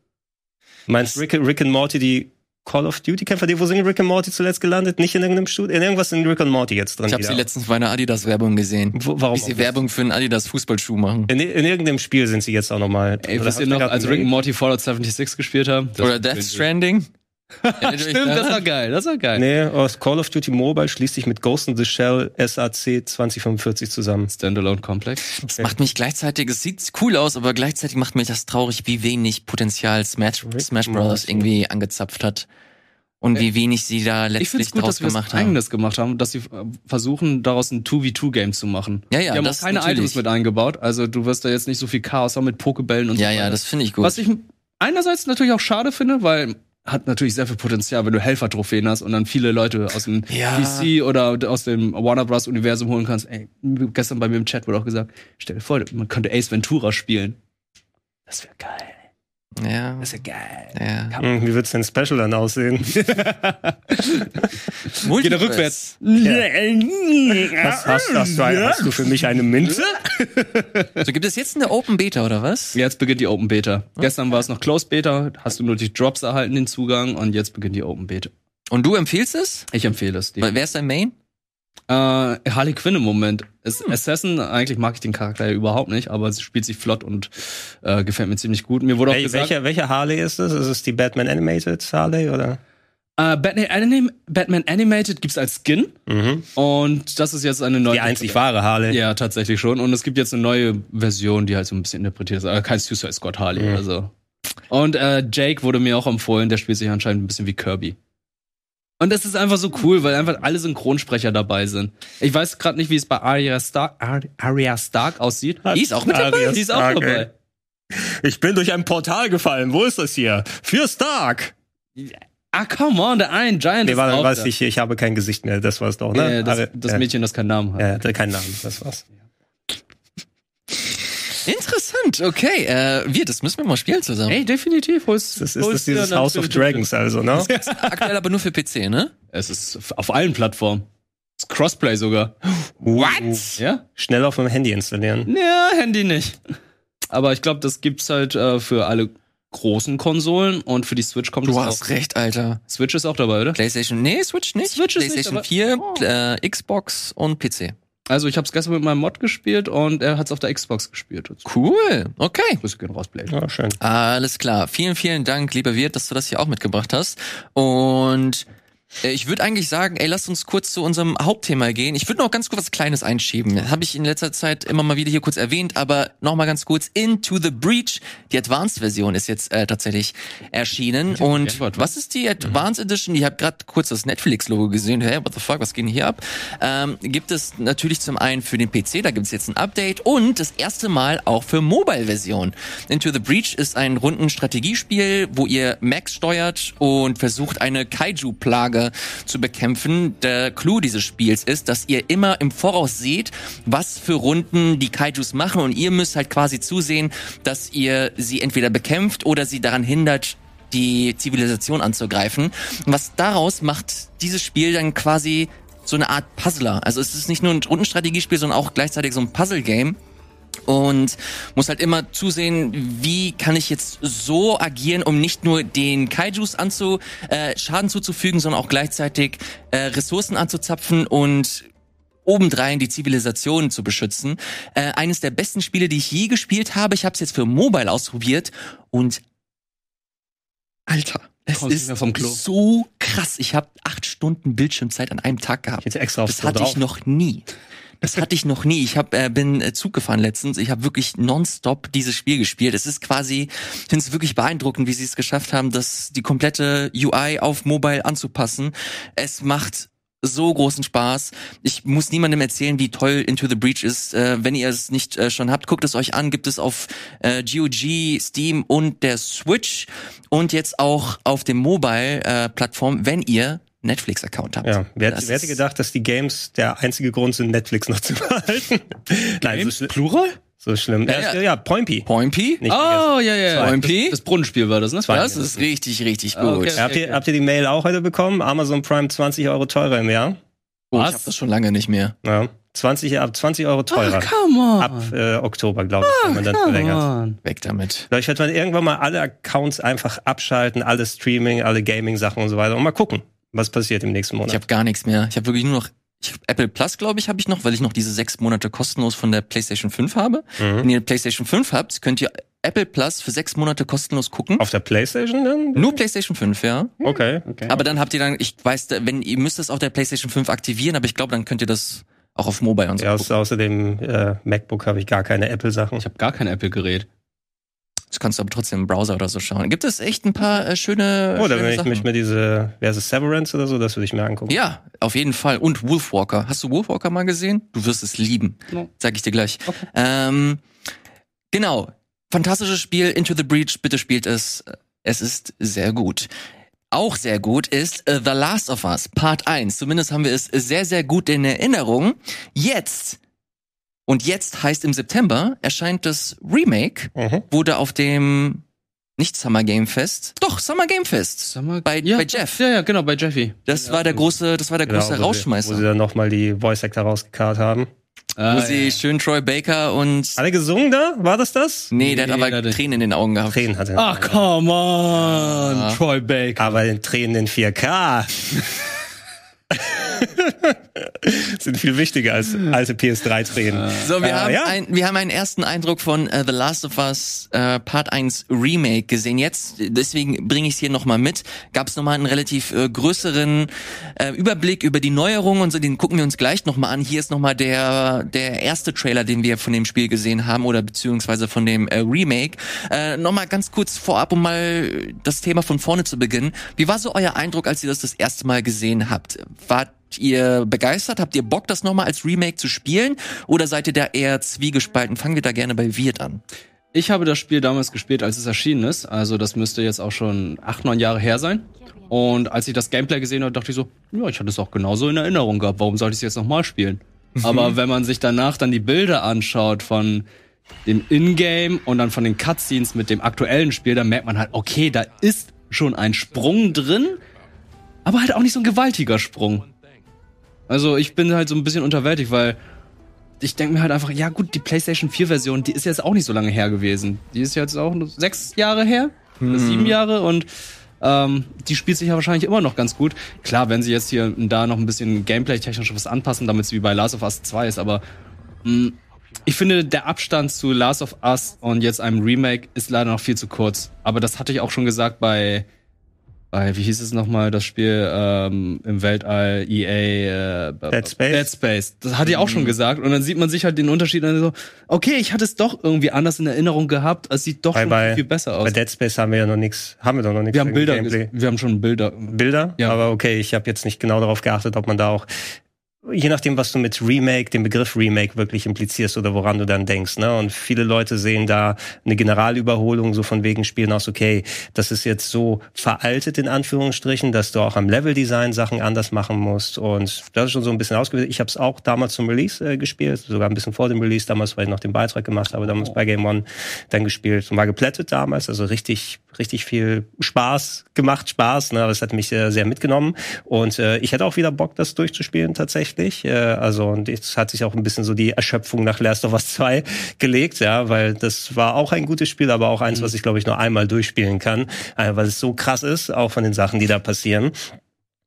Meinst Rick, Rick and Morty die Call of Duty Kämpfer, die wo sind Rick and Morty zuletzt gelandet? Nicht in irgendeinem Studio, in irgendwas in Rick and Morty jetzt drin. Ich habe sie letztens bei einer Adidas-Werbung gesehen. Wo, warum? Wie sie Werbung für einen Adidas-Fußballschuh machen. In, in irgendeinem Spiel sind sie jetzt auch nochmal. Ey, wisst ihr noch, als Rick und Morty Fallout 76 gespielt haben? Oder Death Stranding. Stimmt, das war geil, das war geil. Nee, aus Call of Duty Mobile schließt sich mit Ghost in the Shell SAC 2045 zusammen. Standalone Complex. Das macht mich gleichzeitig, es sieht cool aus, aber gleichzeitig macht mich das traurig, wie wenig Potenzial Smash, Smash Bros. Irgendwie angezapft hat. Und wie wenig sie da Ich finde letztlich es gut, draus dass wir was gemacht haben. Eigenes gemacht haben, dass sie äh, versuchen, daraus ein 2v2-Game zu machen. Ja, ja, Die haben das auch keine natürlich. Items mit eingebaut, also du wirst da jetzt nicht so viel Chaos haben mit Pokebällen und Ja, so ja, weiter. das finde ich gut. Was ich einerseits natürlich auch schade finde, weil hat natürlich sehr viel Potenzial, wenn du Helfer-Trophäen hast und dann viele Leute aus dem Ja. PC oder aus dem Warner Bros. Universum holen kannst. Ey, gestern bei mir im Chat wurde auch gesagt, stell dir vor, man könnte Ace Ventura spielen. Das wäre geil. Ja, Das wäre geil. ja. Hm, wie wird's denn Special dann aussehen? Geht er rückwärts. Was hast, hast, du, hast du für mich eine Münze? So, gibt es jetzt eine Open Beta oder was? Jetzt beginnt die Open Beta. Gestern war es noch Closed Beta, hast du nur die Drops erhalten, den Zugang und jetzt beginnt die Open Beta. Und du empfiehlst es? Ich empfehle es dir. Wer ist dein Main? Äh, Harley Quinn im Moment. Ist Assassin, eigentlich mag ich den Charakter ja überhaupt nicht, aber sie spielt sich flott und äh, gefällt mir ziemlich gut. Mir wurde auch Wel gesagt, welcher, welcher Harley ist es? Ist es die Batman Animated Harley oder? äh, Batman, Anim Batman Animated gibt's als Skin Mhm. und das ist jetzt eine neue. Die einzig wahre Harley. Ja, tatsächlich schon. Und es gibt jetzt eine neue Version, die halt so ein bisschen interpretiert ist. Aber kein Suicide Squad Harley. Mhm. Also. Und äh, Jake wurde mir auch empfohlen, der spielt sich anscheinend ein bisschen wie Kirby. Und das ist einfach so cool, weil einfach alle Synchronsprecher dabei sind. Ich weiß gerade nicht, wie es bei Arya Stark, Ar Arya Stark aussieht. Die ist auch mit dabei. Arya Die ist auch Stark, dabei. ey. Ich bin durch ein Portal gefallen. Wo ist das hier? Für Stark. Ah, come on, der Iron Giant Nee, ist war, auch weiß da. ich, ich habe kein Gesicht mehr. Das war's doch, Ja, ne? ja, das, das ja. Mädchen, das keinen Namen hat. Ja, keinen Namen. Das war's. Interessant, okay. Äh, wir, das müssen wir mal spielen zusammen. Ey, definitiv. Hol's, Das ist das dieses House of Dragons, also, ne? Aktuell aber nur für PC, ne? Es ist auf allen Plattformen. Es ist Crossplay sogar. What? Ja? Schnell auf dem Handy installieren. Ja, Handy nicht. Aber ich glaube, das gibt's halt äh, für alle großen Konsolen und für die Switch kommt Du hast auch. recht, Alter. Switch ist auch dabei, oder? PlayStation, nee, Switch nicht. Switch ist nicht, PlayStation aber- 4, äh, Xbox und PC. Also ich habe es gestern mit meinem Mod gespielt und er hat es auf der Xbox gespielt. Cool, okay. Grüße gehen raus, Blade. Ja, schön. Alles klar. Vielen, vielen Dank, lieber Wirt, dass du das hier auch mitgebracht hast. Und ich würde eigentlich sagen, ey, lass uns kurz zu unserem Hauptthema gehen. Ich würde noch ganz kurz was Kleines einschieben. Habe ich in letzter Zeit immer mal wieder hier kurz erwähnt, aber noch mal ganz kurz. Into the Breach, die Advanced-Version ist jetzt äh, tatsächlich erschienen. Und Gameboy, was ist die Advanced Edition? Ich habe gerade kurz das Netflix-Logo gesehen. Hey, what the fuck, was geht denn hier ab? Ähm, gibt es natürlich zum einen für den PC, da gibt es jetzt ein Update und das erste Mal auch für Mobile-Version. Into the Breach ist ein runden Strategiespiel, wo ihr Max steuert und versucht, eine Kaiju-Plage zu bekämpfen. Der Clou dieses Spiels ist, dass ihr immer im Voraus seht, was für Runden die Kaijus machen und ihr müsst halt quasi zusehen, dass ihr sie entweder bekämpft oder sie daran hindert, die Zivilisation anzugreifen. Und was daraus macht dieses Spiel dann quasi so eine Art Puzzler. Also es ist nicht nur ein Rundenstrategiespiel, sondern auch gleichzeitig so ein Puzzle-Game und muss halt immer zusehen, wie kann ich jetzt so agieren, um nicht nur den Kaijus anzu, äh, Schaden zuzufügen, sondern auch gleichzeitig äh, Ressourcen anzuzapfen und obendrein die Zivilisation zu beschützen. Äh, eines der besten Spiele, die ich je gespielt habe. Ich habe es jetzt für Mobile ausprobiert und Alter, es ist mehr vom Klo. so krass. Ich habe acht Stunden Bildschirmzeit an einem Tag gehabt. Jetzt extra aufs Das hatte ich noch nie. Das hatte ich noch nie. Ich hab, äh, bin äh, Zug gefahren letztens. Ich habe wirklich nonstop dieses Spiel gespielt. Es ist quasi, ich finde es wirklich beeindruckend, wie sie es geschafft haben, das die komplette UI auf Mobile anzupassen. Es macht so großen Spaß. Ich muss niemandem erzählen, wie toll Into the Breach ist. Äh, wenn ihr es nicht äh, schon habt, guckt es euch an. Gibt es auf äh, GOG, Steam und der Switch und jetzt auch auf dem Mobile-Plattform, wenn ihr Netflix-Account habt. Ja, wer, Das wer hätte gedacht, dass die Games der einzige Grund sind, Netflix noch zu behalten? Nein, so, schli Plural? so schlimm. Ja, Ja, ja. ja, Pointy. Pointy? Nicht Oh, ja, ja. Zwei. Das, das Brunnenspiel war das, ne? Das ist richtig, richtig gut. Ah, okay. Habt, ihr, habt ihr die Mail auch heute bekommen? Amazon Prime 20 Euro teurer im Jahr. Oh, ich Was? habe das schon lange nicht mehr. Ja. 20, ab 20 Euro teurer. come on. ab äh, Oktober, glaube ich, wenn man dann verlängert. on. Weg damit. Vielleicht wird man irgendwann mal alle Accounts einfach abschalten, alle Streaming, alle Gaming-Sachen und so weiter und mal gucken, was passiert im nächsten Monat. Ich habe gar nichts mehr. Ich habe wirklich nur noch ich, Apple Plus, glaube ich, habe ich noch, weil ich noch diese sechs Monate kostenlos von der PlayStation 5 habe. Mhm. Wenn ihr eine PlayStation 5 habt, könnt ihr Apple Plus für sechs Monate kostenlos gucken. Auf der Playstation dann? Nur PlayStation 5, ja. Okay. Okay. Aber dann habt ihr dann, ich weiß, wenn ihr müsst das auf der PlayStation 5 aktivieren, aber ich glaube, dann könnt ihr das auch auf Mobile und so Ja, gucken. außer, außer dem äh, MacBook habe ich gar keine Apple-Sachen. Ich habe gar kein Apple-Gerät. Das kannst du aber trotzdem im Browser oder so schauen. Gibt es echt ein paar äh, schöne, Oder schöne wenn ich mich mit diese, wer ist es, Severance oder so, das würde ich mir angucken. Ja, auf jeden Fall. Und Wolfwalker. Hast du Wolfwalker mal gesehen? Du wirst es lieben. No. Sag ich dir gleich. Okay. Ähm, genau. Fantastisches Spiel, Into the Breach. Bitte spielt es. Es ist sehr gut. Auch sehr gut ist äh, The Last of Us Part 1. Zumindest haben wir es sehr, sehr gut in Erinnerung. Jetzt, und jetzt heißt im September, erscheint das Remake, Mhm. wurde auf dem, nicht Summer Game Fest, doch, Summer Game Fest. Mal, Bei- ja, bei Jeff. Ja, ja, genau, bei Jeffy. Das war der große, das war der große Genau, wo sie- Rausschmeißer. Wo sie dann nochmal die Voice Actor rausgekarrt haben. Ah, wo sie schön Troy Baker und Alle gesungen da? War das das? nee, der hat aber Tränen in den Augen gehabt. Tränen hatte. Ach, come on, Ja. Troy Baker. Aber in Tränen in 4K. Sind viel wichtiger als alte PS3-Tränen. So, wir, Äh, haben ja. ein, wir haben einen ersten Eindruck von äh, The Last of Us äh, Part 1 Remake gesehen. Jetzt, deswegen bringe ich es hier nochmal mit, gab es nochmal einen relativ äh, größeren Überblick über die Neuerungen und so, den gucken wir uns gleich nochmal an. Hier ist nochmal der, der erste Trailer, den wir von dem Spiel gesehen haben oder beziehungsweise von dem Remake. Äh, nochmal ganz kurz vorab, um mal das Thema von vorne zu beginnen. Wie war so euer Eindruck, als ihr das das erste Mal gesehen habt? Wart ihr begeistert? Habt ihr Bock, das nochmal als Remake zu spielen? Oder seid ihr da eher zwiegespalten? Fangen wir da gerne bei Wirt an. Ich habe das Spiel damals gespielt, als es erschienen ist. Also das müsste jetzt auch schon acht, neun Jahre her sein. Und als ich das Gameplay gesehen habe, dachte ich so, ja, ich hatte es auch genauso in Erinnerung gehabt. Warum sollte ich es jetzt nochmal spielen? Aber wenn man sich danach dann die Bilder anschaut von dem Ingame und dann von den Cutscenes mit dem aktuellen Spiel, dann merkt man halt, okay, da ist schon ein Sprung drin, aber halt auch nicht so ein gewaltiger Sprung. Also ich bin halt so ein bisschen unterwältigt, weil ich denke mir halt einfach, ja gut, die PlayStation 4 Version, die ist jetzt auch nicht so lange her gewesen. Die ist jetzt auch nur sechs Jahre her. oder sieben Jahre und ähm, die spielt sich ja wahrscheinlich immer noch ganz gut. Klar, wenn sie jetzt hier und da noch ein bisschen gameplay-technisch was anpassen, damit es wie bei Last of Us 2 ist, aber mh, ich finde, der Abstand zu Last of Us und jetzt einem Remake ist leider noch viel zu kurz. Aber das hatte ich auch schon gesagt bei wie hieß es nochmal, das Spiel ähm, im Weltall, EA, äh, Dead Space? Dead Space. Das hatte ich auch schon gesagt. Und dann sieht man sich halt den Unterschied und dann so, okay, ich hatte es doch irgendwie anders in Erinnerung gehabt. Es sieht doch Bei, schon bei, viel besser aus. bei Dead Space haben wir ja noch nichts, haben wir doch noch nichts. wir haben Bilder, wir haben schon Bilder. Bilder, Ja. aber okay, ich habe jetzt nicht genau darauf geachtet, ob man da auch je nachdem, was du mit Remake, dem Begriff Remake wirklich implizierst oder woran du dann denkst. Ne? Und viele Leute sehen da eine Generalüberholung, so von wegen Spielen aus, okay, das ist jetzt so veraltet in Anführungsstrichen, dass du auch am Leveldesign Sachen anders machen musst. Und das ist schon so ein bisschen ausgewählt. Ich habe es auch damals zum Release äh, gespielt, sogar ein bisschen vor dem Release, damals, weil ich noch den Beitrag gemacht habe, damals bei Game One dann gespielt und war geplättet damals, also richtig, richtig viel Spaß gemacht, Spaß, ne? aber es hat mich sehr, sehr mitgenommen. Und äh, ich hätte auch wieder Bock, das durchzuspielen tatsächlich. Äh, also und jetzt hat sich auch ein bisschen so die Erschöpfung nach Last of Us 2 gelegt, ja, weil das war auch ein gutes Spiel, aber auch eins, was ich, glaube ich, nur einmal durchspielen kann, äh, weil es so krass ist, auch von den Sachen, die da passieren.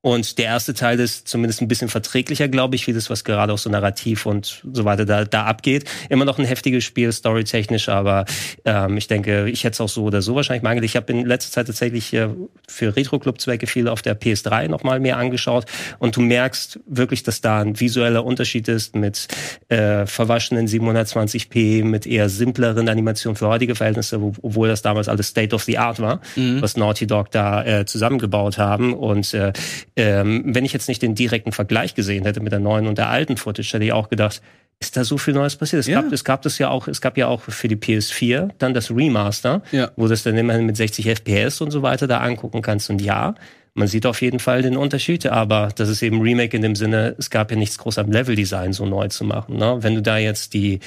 Und der erste Teil ist zumindest ein bisschen verträglicher, glaube ich, wie das, was gerade auch so narrativ und so weiter da, da abgeht. Immer noch ein heftiges Spiel, storytechnisch, aber ähm, ich denke, ich hätte es auch so oder so wahrscheinlich mal angelegt. Ich habe in letzter Zeit tatsächlich äh, für Retro-Club-Zwecke viel auf der PS3 nochmal mehr angeschaut und du merkst wirklich, dass da ein visueller Unterschied ist mit äh, verwaschenen 720p, mit eher simpleren Animationen für heutige Verhältnisse, wo, obwohl das damals alles State of the Art war, was Naughty Dog da äh, zusammengebaut haben. Und äh, ähm, wenn ich jetzt nicht den direkten Vergleich gesehen hätte mit der neuen und der alten Footage, hätte ich auch gedacht, ist da so viel Neues passiert? Es Ja. gab, es gab das ja auch, es gab ja auch für die PS4 dann das Remaster, Ja. wo du das dann immerhin mit 60 FPS und so weiter da angucken kannst. Und ja, man sieht auf jeden Fall den Unterschied, aber das ist eben Remake in dem Sinne, es gab ja nichts groß am Leveldesign so neu zu machen. Ne? Wenn du da jetzt die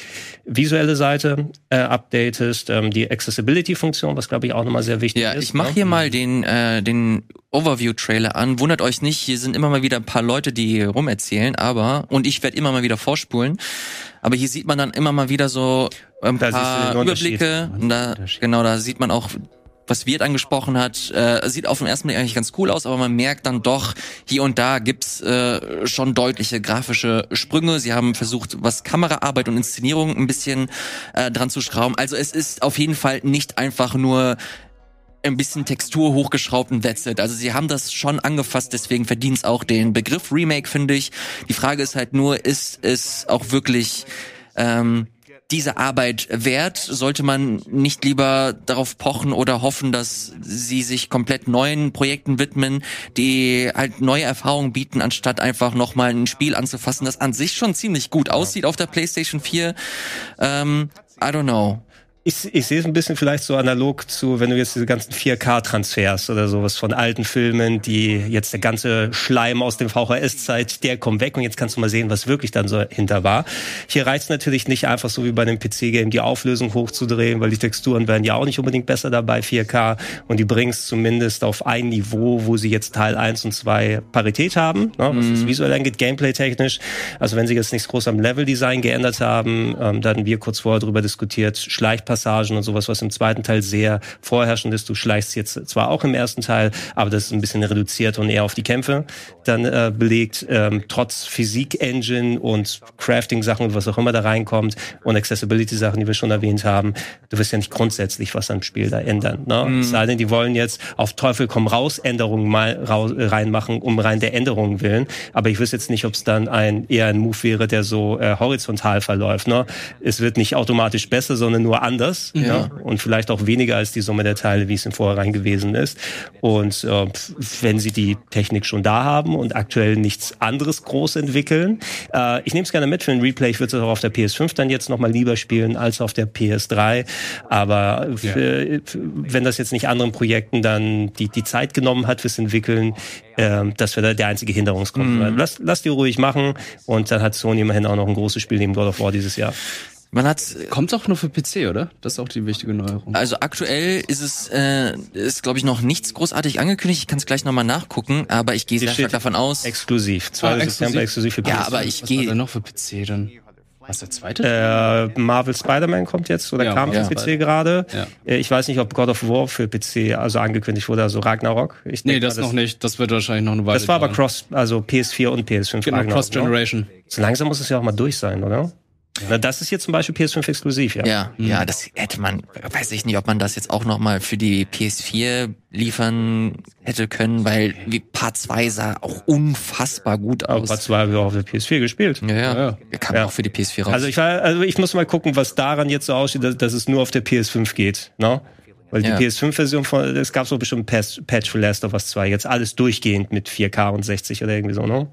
visuelle Seite äh, updatest, ähm, die Accessibility-Funktion, was glaube ich auch nochmal sehr wichtig Ja, ist. ich mache ne? hier mal den, äh, den Overview-Trailer an. Wundert euch nicht, hier sind immer mal wieder ein paar Leute, die rumerzählen, aber, und ich werde immer mal wieder vorspulen, aber hier sieht man dann immer mal wieder so ein Da paar. Überblicke. Und da, genau, da sieht man auch, was Wirt angesprochen hat, äh, sieht auf den ersten Blick eigentlich ganz cool aus, aber man merkt dann doch, hier und da gibt's äh, schon deutliche grafische Sprünge. Sie haben versucht, was Kameraarbeit und Inszenierung ein bisschen äh, dran zu schrauben. Also es ist auf jeden Fall nicht einfach nur ein bisschen Textur hochgeschraubt und that's it. Also sie haben das schon angefasst, deswegen verdient es auch den Begriff Remake, finde ich. Die Frage ist halt nur, ist es auch wirklich ähm, diese Arbeit wert? Sollte man nicht lieber darauf pochen oder hoffen, dass sie sich komplett neuen Projekten widmen, die halt neue Erfahrungen bieten, anstatt einfach nochmal ein Spiel anzufassen, das an sich schon ziemlich gut aussieht auf der PlayStation 4? Ähm, I don't know. Ich, ich sehe es ein bisschen vielleicht so analog zu, wenn du jetzt diese ganzen 4K-Transfers oder sowas von alten Filmen, die jetzt der ganze Schleim aus dem VHS-Zeit, der kommt weg und jetzt kannst du mal sehen, was wirklich dann so hinter war. Hier reizt natürlich nicht einfach so wie bei einem PC-Game die Auflösung hochzudrehen, weil die Texturen werden ja auch nicht unbedingt besser dabei 4K und die bringen es zumindest auf ein Niveau, wo sie jetzt Teil 1 und 2 Parität haben, ne, was das visuell angeht, gameplay-technisch. Also wenn sie jetzt nichts groß am Level-Design geändert haben, ähm, da hatten wir kurz vorher drüber diskutiert, Schleichpassagen und sowas, was im zweiten Teil sehr vorherrschend ist. Du schleichst jetzt zwar auch im ersten Teil, aber das ist ein bisschen reduziert und eher auf die Kämpfe dann äh, belegt, ähm, trotz Physik-Engine und Crafting-Sachen und was auch immer da reinkommt und Accessibility-Sachen, die wir schon erwähnt haben. Du wirst ja nicht grundsätzlich was am Spiel da ändern. Ne? Es sei denn, die wollen jetzt auf Teufel komm raus Änderungen mal raus, reinmachen, um rein der Änderungen willen. Aber ich wüsste jetzt nicht, ob es dann ein eher ein Move wäre, der so äh, horizontal verläuft. Ne? Es wird nicht automatisch besser, sondern nur anders. Ja. Ne? Und vielleicht auch weniger als die Summe der Teile, wie es im Vorhinein gewesen ist. Und äh, wenn sie die Technik schon da haben und aktuell nichts anderes groß entwickeln, äh, ich nehme es gerne mit für ein Replay. Ich würde es auch auf der PS5 dann jetzt nochmal lieber spielen als auf der PS3. Aber für, wenn das jetzt nicht anderen Projekten dann die, die Zeit genommen hat fürs Entwickeln, ähm, das wäre der einzige Hinderungsgrund. Lass, lass die ruhig machen und dann hat Sony immerhin auch noch ein großes Spiel neben God of War dieses Jahr. Man hat Kommt auch nur für PC, oder? Das ist auch die wichtige Neuerung. Also aktuell ist es, äh, ist glaube ich noch nichts großartig angekündigt. Ich kann es gleich nochmal nachgucken, aber ich gehe sehr stark davon aus. Exklusiv. 2. Ah, September exklusiv für PS5. Ja, aber ich Was war gehe. denn noch für PC dann? Was der zweite? Äh, Marvel Spider-Man kommt jetzt oder Ja, kam ja. für PC gerade. Ja. Äh, Ich weiß nicht, ob God of War für PC also angekündigt wurde, also Ragnarok. Ich nee, denk das mal, noch nicht. Das wird wahrscheinlich noch eine Weile Das war aber. Cross, also PS4 und PS5 Genau, Ragnarok, ne? Cross-Generation. So langsam muss es ja auch mal durch sein, oder? Na, das ist jetzt zum Beispiel PS5 exklusiv, ja. Ja, ja, das hätte man, weiß ich nicht, ob man das jetzt auch nochmal für die PS4 liefern hätte können, weil wie Part 2 sah auch unfassbar gut Aber aus. Part 2 habe ich auch auf der PS4 gespielt. ja, ja, Ja. Wir kamen Ja. auch für die PS4 raus. Also ich war, also ich muss mal gucken, was daran jetzt so aussieht, dass, dass es nur auf der PS5 geht, ne? Weil Ja. die PS5-Version von, es gab so bestimmt Patch für Last of Us 2, jetzt alles durchgehend mit 4K und 60 oder irgendwie so, ne?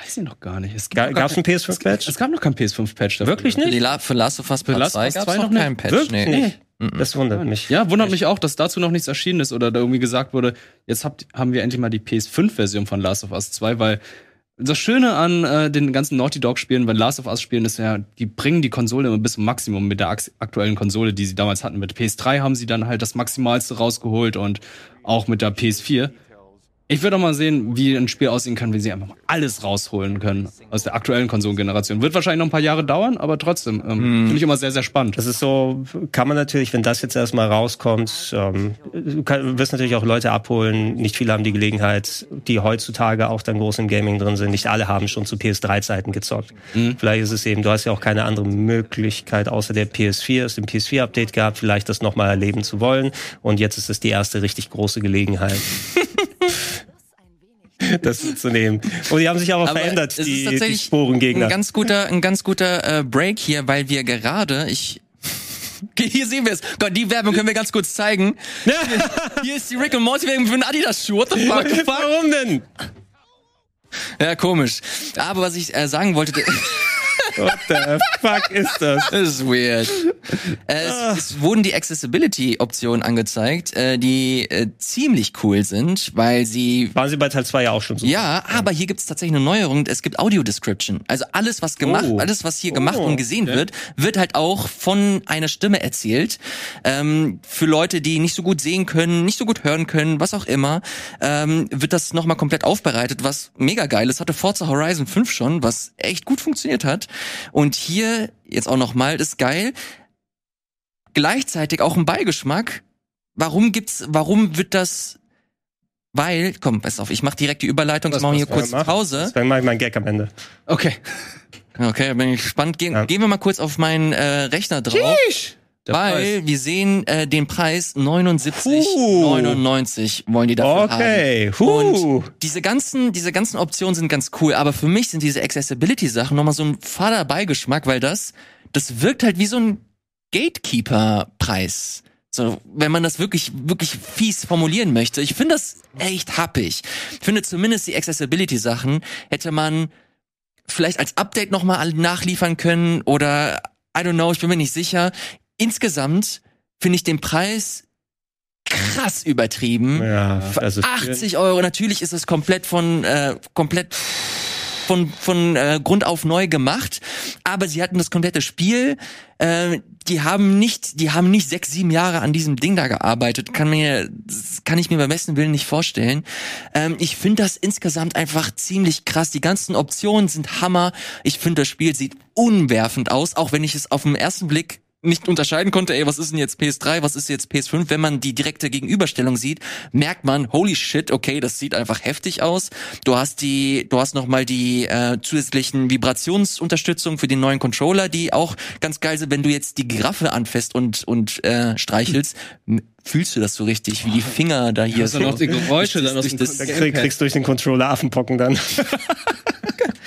Weiß ich noch gar nicht. Es Ga- noch gar gab's einen kein- PS5-Patch? Es, es gab noch kein PS5-Patch dafür. Wirklich nicht? La für Last of Us Part Last of 2 Us gab's 2 noch keinen Patch. Wirklich nee. nicht? Das wundert mich. Ja, wundert mich auch, dass dazu noch nichts erschienen ist oder da irgendwie gesagt wurde, jetzt habt, haben wir endlich mal die PS5-Version von Last of Us 2, weil das Schöne an äh, den ganzen Naughty Dog-Spielen, weil Last of Us-Spielen ist ja, die bringen die Konsole immer bis zum Maximum mit der aktuellen Konsole, die sie damals hatten. Mit PS3 haben sie dann halt das Maximalste rausgeholt und auch mit der PS4. Ich würde auch mal sehen, wie ein Spiel aussehen kann, wenn sie einfach mal alles rausholen können aus der aktuellen Konsolengeneration. Wird wahrscheinlich noch ein paar Jahre dauern, aber trotzdem ähm, finde ich immer sehr, sehr spannend. Das ist so, kann man natürlich, wenn das jetzt erstmal rauskommt, ähm, du kann, wirst natürlich auch Leute abholen. Nicht viele haben die Gelegenheit, die heutzutage auch dann groß im Gaming drin sind. Nicht alle haben schon zu PS3-Zeiten gezockt. Vielleicht ist es eben, du hast ja auch keine andere Möglichkeit außer der PS4, es dem PS4-Update gehabt, vielleicht das nochmal erleben zu wollen. Und jetzt ist es die erste richtig große Gelegenheit. das zu nehmen. Und die haben sich aber, Aber verändert, es ist die, die tatsächlich Sporengegner. Ein ganz guter, ein ganz guter äh, Break hier, weil wir gerade, ich Okay, Hier sehen wir es. Gott, die Werbung können wir ganz kurz zeigen. Hier, hier ist die Rick und Morty Werbung für einen Adidas Schuh. What the fuck? Warum denn? Ja, komisch. Aber was ich äh, sagen wollte, What the fuck ist das? das ist weird. Äh, es, es wurden die Accessibility-Optionen angezeigt, äh, die äh, ziemlich cool sind, weil sie Waren sie bei Teil 2 ja auch schon so? Ja, aber hier gibt's tatsächlich eine Neuerung. Es gibt Audio Description. Also alles, was gemacht, Oh. alles, was hier gemacht Oh, und gesehen wird, wird halt auch von einer Stimme erzählt. Ähm, für Leute, die nicht so gut sehen können, nicht so gut hören können, was auch immer, ähm, wird das nochmal komplett aufbereitet, was mega geil ist. Hatte Forza Horizon 5 schon, was echt gut funktioniert hat. Und hier jetzt auch nochmal, ist geil. Gleichzeitig auch ein Beigeschmack. Warum gibt's, warum wird das weil, komm, pass auf, ich mach direkt die Überleitung, Das wir machen hier kurz Ja, mach. Pause. Deswegen mache ich meinen Gag am Ende. Okay. Okay, bin ich gespannt. Gehen, Ja. gehen wir mal kurz auf meinen äh, Rechner drauf. Der weil Preis. wir sehen äh, den Preis 79,99 wollen die dafür haben. Okay. Und diese ganzen, diese ganzen Optionen sind ganz cool, aber für mich sind diese Accessibility-Sachen nochmal so ein fader Beigeschmack, weil das, das wirkt halt wie so ein Gatekeeper-Preis. So, wenn man das wirklich, wirklich fies formulieren möchte. Ich finde das echt happig. Ich finde zumindest die Accessibility-Sachen hätte man vielleicht als Update nochmal nachliefern können oder, I don't know, ich bin mir nicht sicher. Insgesamt finde ich den Preis krass übertrieben. Ja, also 80 Euro, natürlich ist es komplett von, äh, komplett von, von äh, Grund auf neu gemacht, aber sie hatten das komplette Spiel, äh, die haben nicht, die haben nicht sechs, sieben Jahre an diesem Ding da gearbeitet, kann mir, kann ich mir beim besten Willen nicht vorstellen. Ähm, ich finde das insgesamt einfach ziemlich krass, die ganzen Optionen sind Hammer, ich finde das Spiel sieht unwerfend aus, auch wenn ich es auf den ersten Blick nicht unterscheiden konnte, ey, was ist denn jetzt PS3, was ist jetzt PS5, wenn man die direkte Gegenüberstellung sieht, merkt man, holy shit, okay, das sieht einfach heftig aus. Du hast die, du hast noch mal die äh, zusätzlichen Vibrationsunterstützung für den neuen Controller, die auch ganz geil sind, wenn du jetzt die Giraffe anfasst und und äh, streichelst, fühlst du das so richtig, wie die Finger da hier Hast du noch die Geräusche dann aus durch dem krieg, kriegst du durch den Controller Affenpocken dann.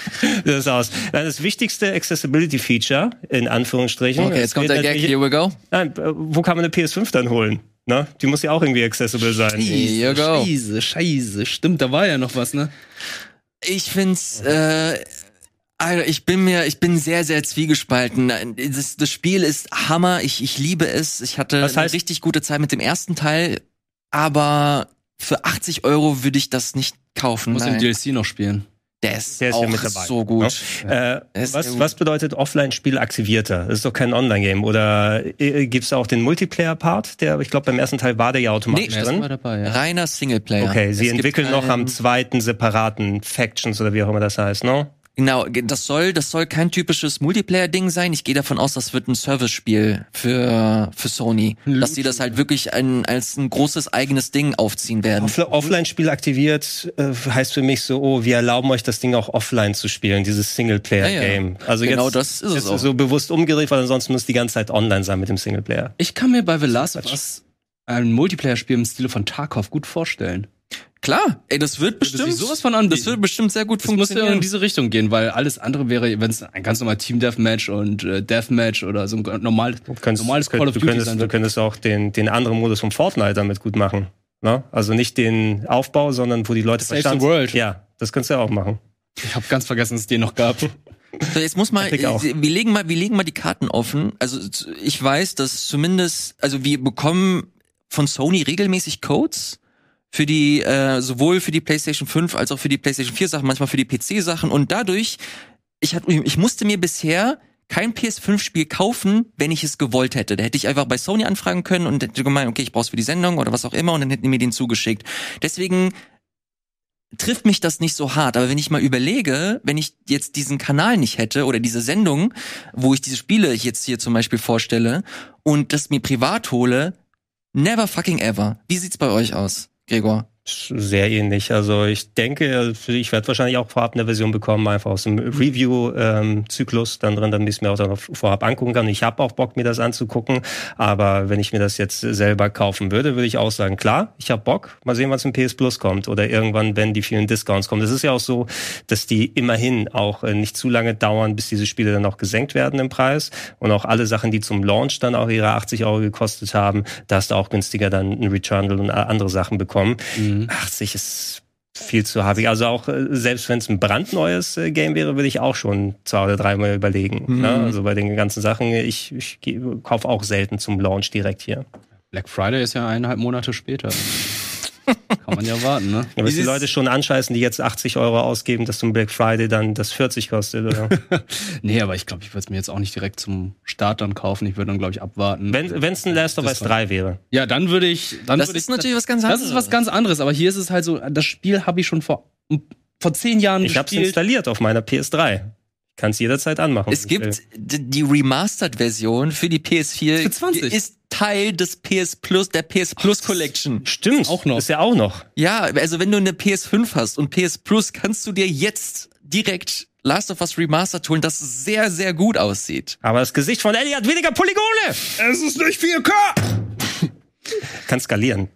das ist aus. Dann das wichtigste Accessibility-Feature, in Anführungsstrichen. Okay, jetzt kommt der Gag, here we go. Nein, äh, wo kann man eine PS5 dann holen? Ne? Die muss ja auch irgendwie accessible sein. Here you go. Scheiße, scheiße. Stimmt, da war ja noch was, ne? Ich find's, äh, Alter, ich bin mir, ich bin sehr, sehr zwiegespalten. Das, das Spiel ist Hammer, ich, ich liebe es. Ich hatte eine heißt- richtig gute Zeit mit dem ersten Teil, aber für 80 Euro würde ich das nicht kaufen. Muss Nein. im DLC noch spielen. Der ist, Der ist ja auch mit dabei, so gut. Äh, Das ist was, was bedeutet Offline-Spiel aktivierter? Das ist doch kein Online-Game. Oder äh, gibt's da auch den Multiplayer-Part? Der, ich glaube, beim ersten Teil war der ja automatisch Nee, drin. war dabei, ja. Reiner Singleplayer. Okay, sie Es gibt entwickeln noch am zweiten separaten Factions oder wie auch immer das heißt, ne? Genau, das soll, das soll kein typisches Multiplayer-Ding sein. Ich gehe davon aus, das wird ein Service-Spiel für, für Sony. Dass sie das halt wirklich ein, als ein großes eigenes Ding aufziehen werden. Off Offline-Spiel aktiviert äh, heißt für mich so, oh, wir erlauben euch das Ding auch offline zu spielen, dieses Singleplayer-Game. Ja, ja. Also Genau jetzt, das ist es auch. so bewusst umgedreht, weil ansonsten muss die ganze Zeit online sein mit dem Singleplayer. Ich kann mir bei The Last of Us ein Multiplayer-Spiel im Stile von Tarkov gut vorstellen. Klar, ey, das wird bestimmt, sowas von anbieten. das wird bestimmt sehr gut Das muss ja funktionieren. in diese Richtung gehen, weil alles andere wäre, wenn es ein ganz normal Team Deathmatch und äh, Deathmatch oder so ein normal, könntest, normales du Call of Duty könntest, sein du könntest auch den, den anderen Modus vom Fortnite damit gut machen. Ne? Also nicht den Aufbau, sondern wo die Leute Save the verstanden world. Ja, das kannst du ja auch machen. Ich habe ganz vergessen, dass es den noch gab. So, jetzt muss mal, wir legen mal, wir legen mal die Karten offen. Also ich weiß, dass zumindest, also wir bekommen von Sony regelmäßig Codes für die, äh, sowohl für die PlayStation 5 als auch für die PlayStation 4 Sachen, manchmal für die PC Sachen und dadurch, ich hatte, ich musste mir bisher kein PS5-Spiel kaufen, wenn ich es gewollt hätte. Da hätte ich einfach bei Sony anfragen können und hätte gemeint, okay, ich brauch's für die Sendung oder was auch immer und dann hätten die mir den zugeschickt. Deswegen trifft mich das nicht so hart. Aber wenn ich mal überlege, wenn ich jetzt diesen Kanal nicht hätte oder diese Sendung, wo ich diese Spiele jetzt hier zum Beispiel vorstelle und das mir privat hole, never fucking ever. Wie sieht's bei euch aus, Gregor? Sehr ähnlich. Also ich denke, ich werde wahrscheinlich auch vorab eine Version bekommen, einfach aus dem Review-Zyklus dann drin, damit ich es mir auch dann vorab angucken kann. Ich habe auch Bock, mir das anzugucken, aber wenn ich mir das jetzt selber kaufen würde, würde ich auch sagen, klar, ich habe Bock, mal sehen, was im PS Plus kommt oder irgendwann, wenn die vielen Discounts kommen. Es ist ja auch so, dass die immerhin auch äh, nicht zu lange dauern, bis diese Spiele dann auch gesenkt werden im Preis und auch alle Sachen, die zum Launch dann auch ihre 80 Euro gekostet haben, da hast du auch günstiger dann ein Returnal und andere Sachen bekommen. 80 ist viel zu happig. Also auch äh, selbst wenn es ein brandneues äh, Game wäre, würde ich auch schon zwei oder dreimal überlegen. Mhm. Ne? Also bei den ganzen Sachen, ich, ich kaufe auch selten zum Launch direkt hier. Black Friday ist ja eineinhalb Monate später. Kann man ja warten, ne? Aber die Leute schon anscheißen, die jetzt 80 Euro ausgeben, dass zum Black Friday dann das 40 kostet. Oder? Nee, aber ich glaube, ich würde es mir jetzt auch nicht direkt zum Start dann kaufen. Ich würde dann, glaube ich, abwarten. wenn es ein Last of Das Us war- 3 wäre. ja, dann würde ich. Dann Das würde ist ich, natürlich was ganz Das anderes. ist was ganz anderes, aber hier ist es halt so, das Spiel habe ich schon vor, vor zehn Jahren Ich habe es gespielt. installiert auf meiner PS3. Kann es jederzeit anmachen. Es gibt d- die Remastered-Version für die PS4 Für 20. ist Teil des PS Plus, der PS Plus Collection. Stimmt, Auch noch. Ist ja auch noch. Ja, also wenn du eine PS5 hast und PS Plus, kannst du dir jetzt direkt Last of Us Remastered holen, das sehr, sehr gut aussieht. Aber das Gesicht von Ellie hat weniger Polygone. Es ist nicht 4K! Kann skalieren.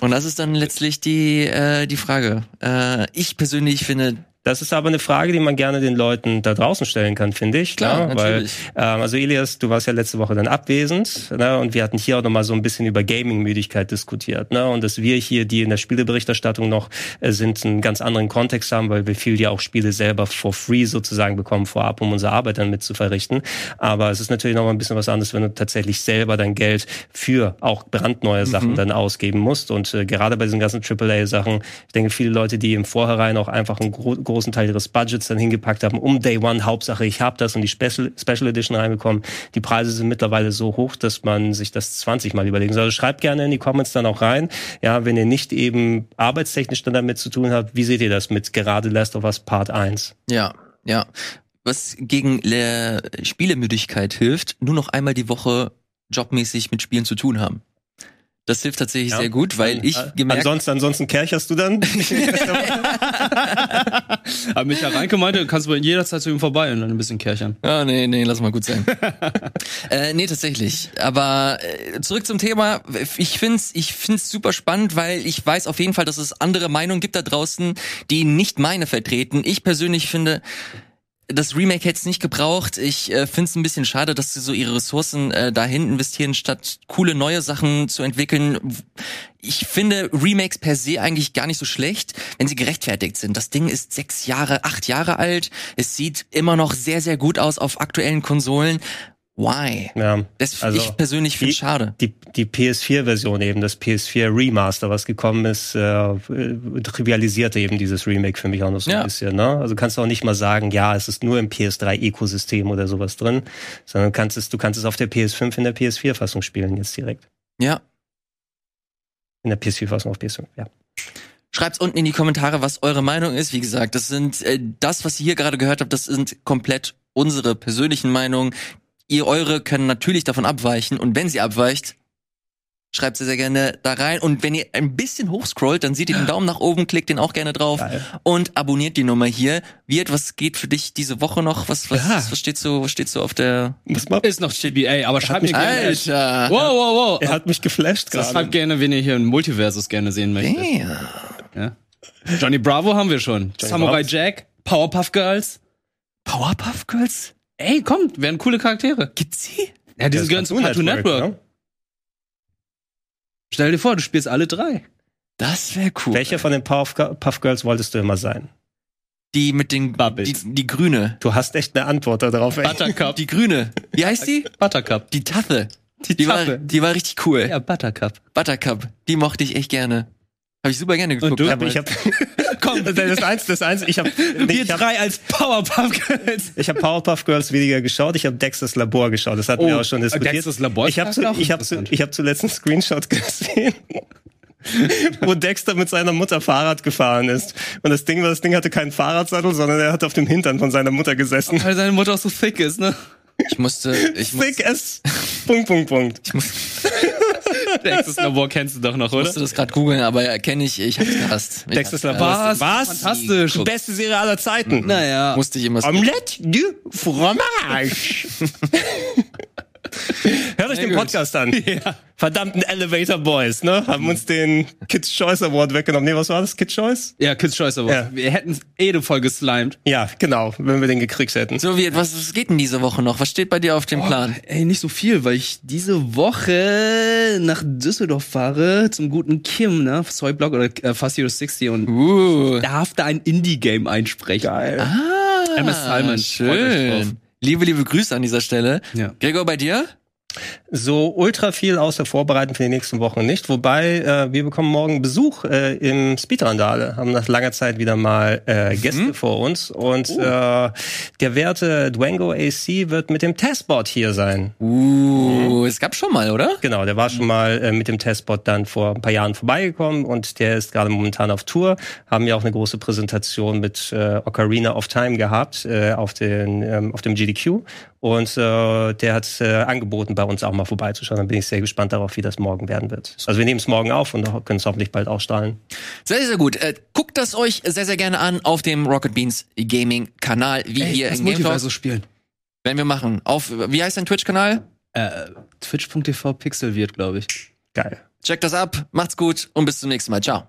Und das ist dann letztlich die, äh, die Frage. Äh, ich persönlich finde, Das ist aber eine Frage, die man gerne den Leuten da draußen stellen kann, finde ich. Klar, ne? natürlich. Weil, ähm, also Elias, du warst ja letzte Woche dann abwesend ne? und wir hatten hier auch nochmal so ein bisschen über Gaming-Müdigkeit diskutiert. Ne? Und dass wir hier, die in der Spieleberichterstattung noch äh, sind, einen ganz anderen Kontext haben, weil wir viel ja auch Spiele selber for free sozusagen bekommen vorab, um unsere Arbeit dann mit zu verrichten. Aber es ist natürlich nochmal ein bisschen was anderes, wenn du tatsächlich selber dein Geld für auch brandneue Sachen dann ausgeben musst. Und äh, gerade bei diesen ganzen AAA-Sachen, ich denke, viele Leute, die im Vorhinein auch einfach einen gro großen Teil ihres Budgets dann hingepackt haben, um Day One, Hauptsache ich habe das und die Special, Special Edition reinbekommen. Die Preise sind mittlerweile so hoch, dass man sich das 20 Mal überlegen soll. Also schreibt gerne in die Comments dann auch rein, ja, wenn ihr nicht eben arbeitstechnisch dann damit zu tun habt, wie seht ihr das mit gerade Last of Us Part 1? ja, ja. Was gegen äh, Spielemüdigkeit hilft, nur noch einmal die Woche jobmäßig mit Spielen zu tun haben. Das hilft tatsächlich Ja. sehr gut, weil ich Äh, gemerkt Ansonsten, ansonsten kercherst du dann? Aber Michael Reinke meinte, kannst du jederzeit zu ihm vorbei und dann ein bisschen kärchern. Ah, nee, nee, lass mal gut sein. äh, nee, tatsächlich. Aber äh, zurück zum Thema. Ich find's, ich find's super spannend, weil ich weiß auf jeden Fall, dass es andere Meinungen gibt da draußen, die nicht meine vertreten. Ich persönlich finde, das Remake hätte es nicht gebraucht. Ich äh, finde es ein bisschen schade, dass sie so ihre Ressourcen äh, dahin investieren, statt coole neue Sachen zu entwickeln. Ich finde Remakes per se eigentlich gar nicht so schlecht, wenn sie gerechtfertigt sind. Das Ding ist sechs Jahre, acht Jahre alt. Es sieht immer noch sehr, sehr gut aus auf aktuellen Konsolen. Why? ja. Das Also, ich persönlich finde schade. die, die PS4-Version eben, das PS4 Remaster, was gekommen ist, äh, trivialisierte eben dieses Remake für mich auch noch so Ja. ein bisschen. Ne? Also kannst du auch nicht mal sagen, ja, es ist nur im PS3-Ökosystem oder sowas drin, sondern du kannst es, du kannst es auf der PS5 in der PS4-Fassung spielen jetzt direkt. Ja, In der PS4-Fassung auf PS5, ja. Schreibt's unten in die Kommentare, was eure Meinung ist. Wie gesagt, das sind äh, das, was ihr hier gerade gehört habt, das sind komplett unsere persönlichen Meinungen. Ihr eure können natürlich davon abweichen und wenn sie abweicht, schreibt sie sehr gerne da rein und wenn ihr ein bisschen hochscrollt, dann seht ihr den Daumen nach oben, klickt den auch gerne drauf Geil. und abonniert die Nummer hier. Wirt, was geht für dich diese Woche noch? Was was, Ja. was steht so was steht so auf der? Ist noch GBA, aber schreibt mir gerne. Alter. Wow, wow, Er wow. hat mich geflasht Das schreibt gerade. gerne, wenn ihr hier ein Multiversus gerne sehen möchtet. Damn. Ja. Johnny Bravo haben wir schon. Samurai Bravo. Jack, Powerpuff Girls. Powerpuff Girls? Ey, kommt, werden coole Charaktere. Gibt's sie? Ja, diese Das gehören zum Cartoon Network. ne? Stell dir vor, du spielst alle drei. Das wäre cool. Welcher von den Powerpuff Puff Girls wolltest du immer sein? Die mit den Bubbles. die, die grüne. Du hast echt eine Antwort darauf. ey. Buttercup. Die grüne. Wie heißt die? Buttercup. Die Tasse. Die, Die war, die war richtig cool. Ja, Buttercup. Buttercup. Die mochte ich echt gerne. Habe ich super gerne geguckt. du? Ja, aber ich habe Komm, das ist eins, das ist eins. Ich habe Wir ich hab, drei als Powerpuff Girls. ich hab Powerpuff Girls weniger geschaut. Ich habe Dexters Labor geschaut. Das hatten wir Oh, auch schon diskutiert. Dexters Labor Ich habe auch ich hab, interessant. ich hab zuletzt einen Screenshot gesehen. wo Dexter mit seiner Mutter Fahrrad gefahren ist. Und das Ding war, das Ding hatte keinen Fahrradsattel, sondern er hat auf dem Hintern von seiner Mutter gesessen. Weil seine Mutter auch so thick ist, ne? Ich musste, ich Thick as Punkt, Punkt, Punkt. ich muss, Dexter's Labor kennst du doch noch, oder? musste das gerade googeln, aber ja, kenne ich, ich hab's gehasst. Ich Dexter's Labor. Was? Was? Fantastisch. Die beste Serie aller Zeiten. Naja. Musste ich immer Omelette du Fromage. Hört euch den gut. Podcast an. Verdammten Elevator Boys, ne? Haben uns den Kids Choice Award weggenommen. Nee, was war das? Kids Choice? Ja, Kids Choice Award. Ja. Wir hätten eh Folge geslimed. Ja, genau, wenn wir den gekriegt hätten. So, wie, was, was geht denn diese Woche noch? Was steht bei dir auf dem Plan? Ey, nicht so viel, weil ich diese Woche nach Düsseldorf fahre zum guten Kim, ne? Soyblock oder äh, Fast Hero 60 und Uh. darf da ein Indie-Game einsprechen. Geil. Ah, MS euch drauf. Schön. Liebe, liebe Grüße an dieser Stelle. Ja. Gregor, bei dir? So ultra viel außer Vorbereiten für die nächsten Wochen nicht. Wobei, äh, wir bekommen morgen Besuch äh, im Speedrandale. Haben nach langer Zeit wieder mal äh, Gäste vor uns. Und äh, der werte Dwango AC wird mit dem Testbot hier sein. Uh, es gab schon mal, oder? Genau, der war schon mal äh, mit dem Testbot dann vor ein paar Jahren vorbeigekommen und der ist gerade momentan auf Tour. Haben ja auch eine große Präsentation mit äh, Ocarina of Time gehabt äh, auf, den, ähm, auf dem GDQ und äh, der hat äh, angeboten, bei uns auch mal vorbeizuschauen. Dann bin ich sehr gespannt darauf, wie das morgen werden wird. Also wir nehmen es morgen auf und können es hoffentlich bald ausstrahlen. Sehr, sehr gut. Äh, guckt das euch sehr, sehr gerne an auf dem Rocket Beans Gaming Kanal, wie hier das in Game Talk. Spielen. Werden wir machen. Auf, wie heißt dein Twitch-Kanal? Äh, Twitch.tv Pixel wird, glaube ich. Geil. Checkt das ab, macht's gut und bis zum nächsten Mal. Ciao.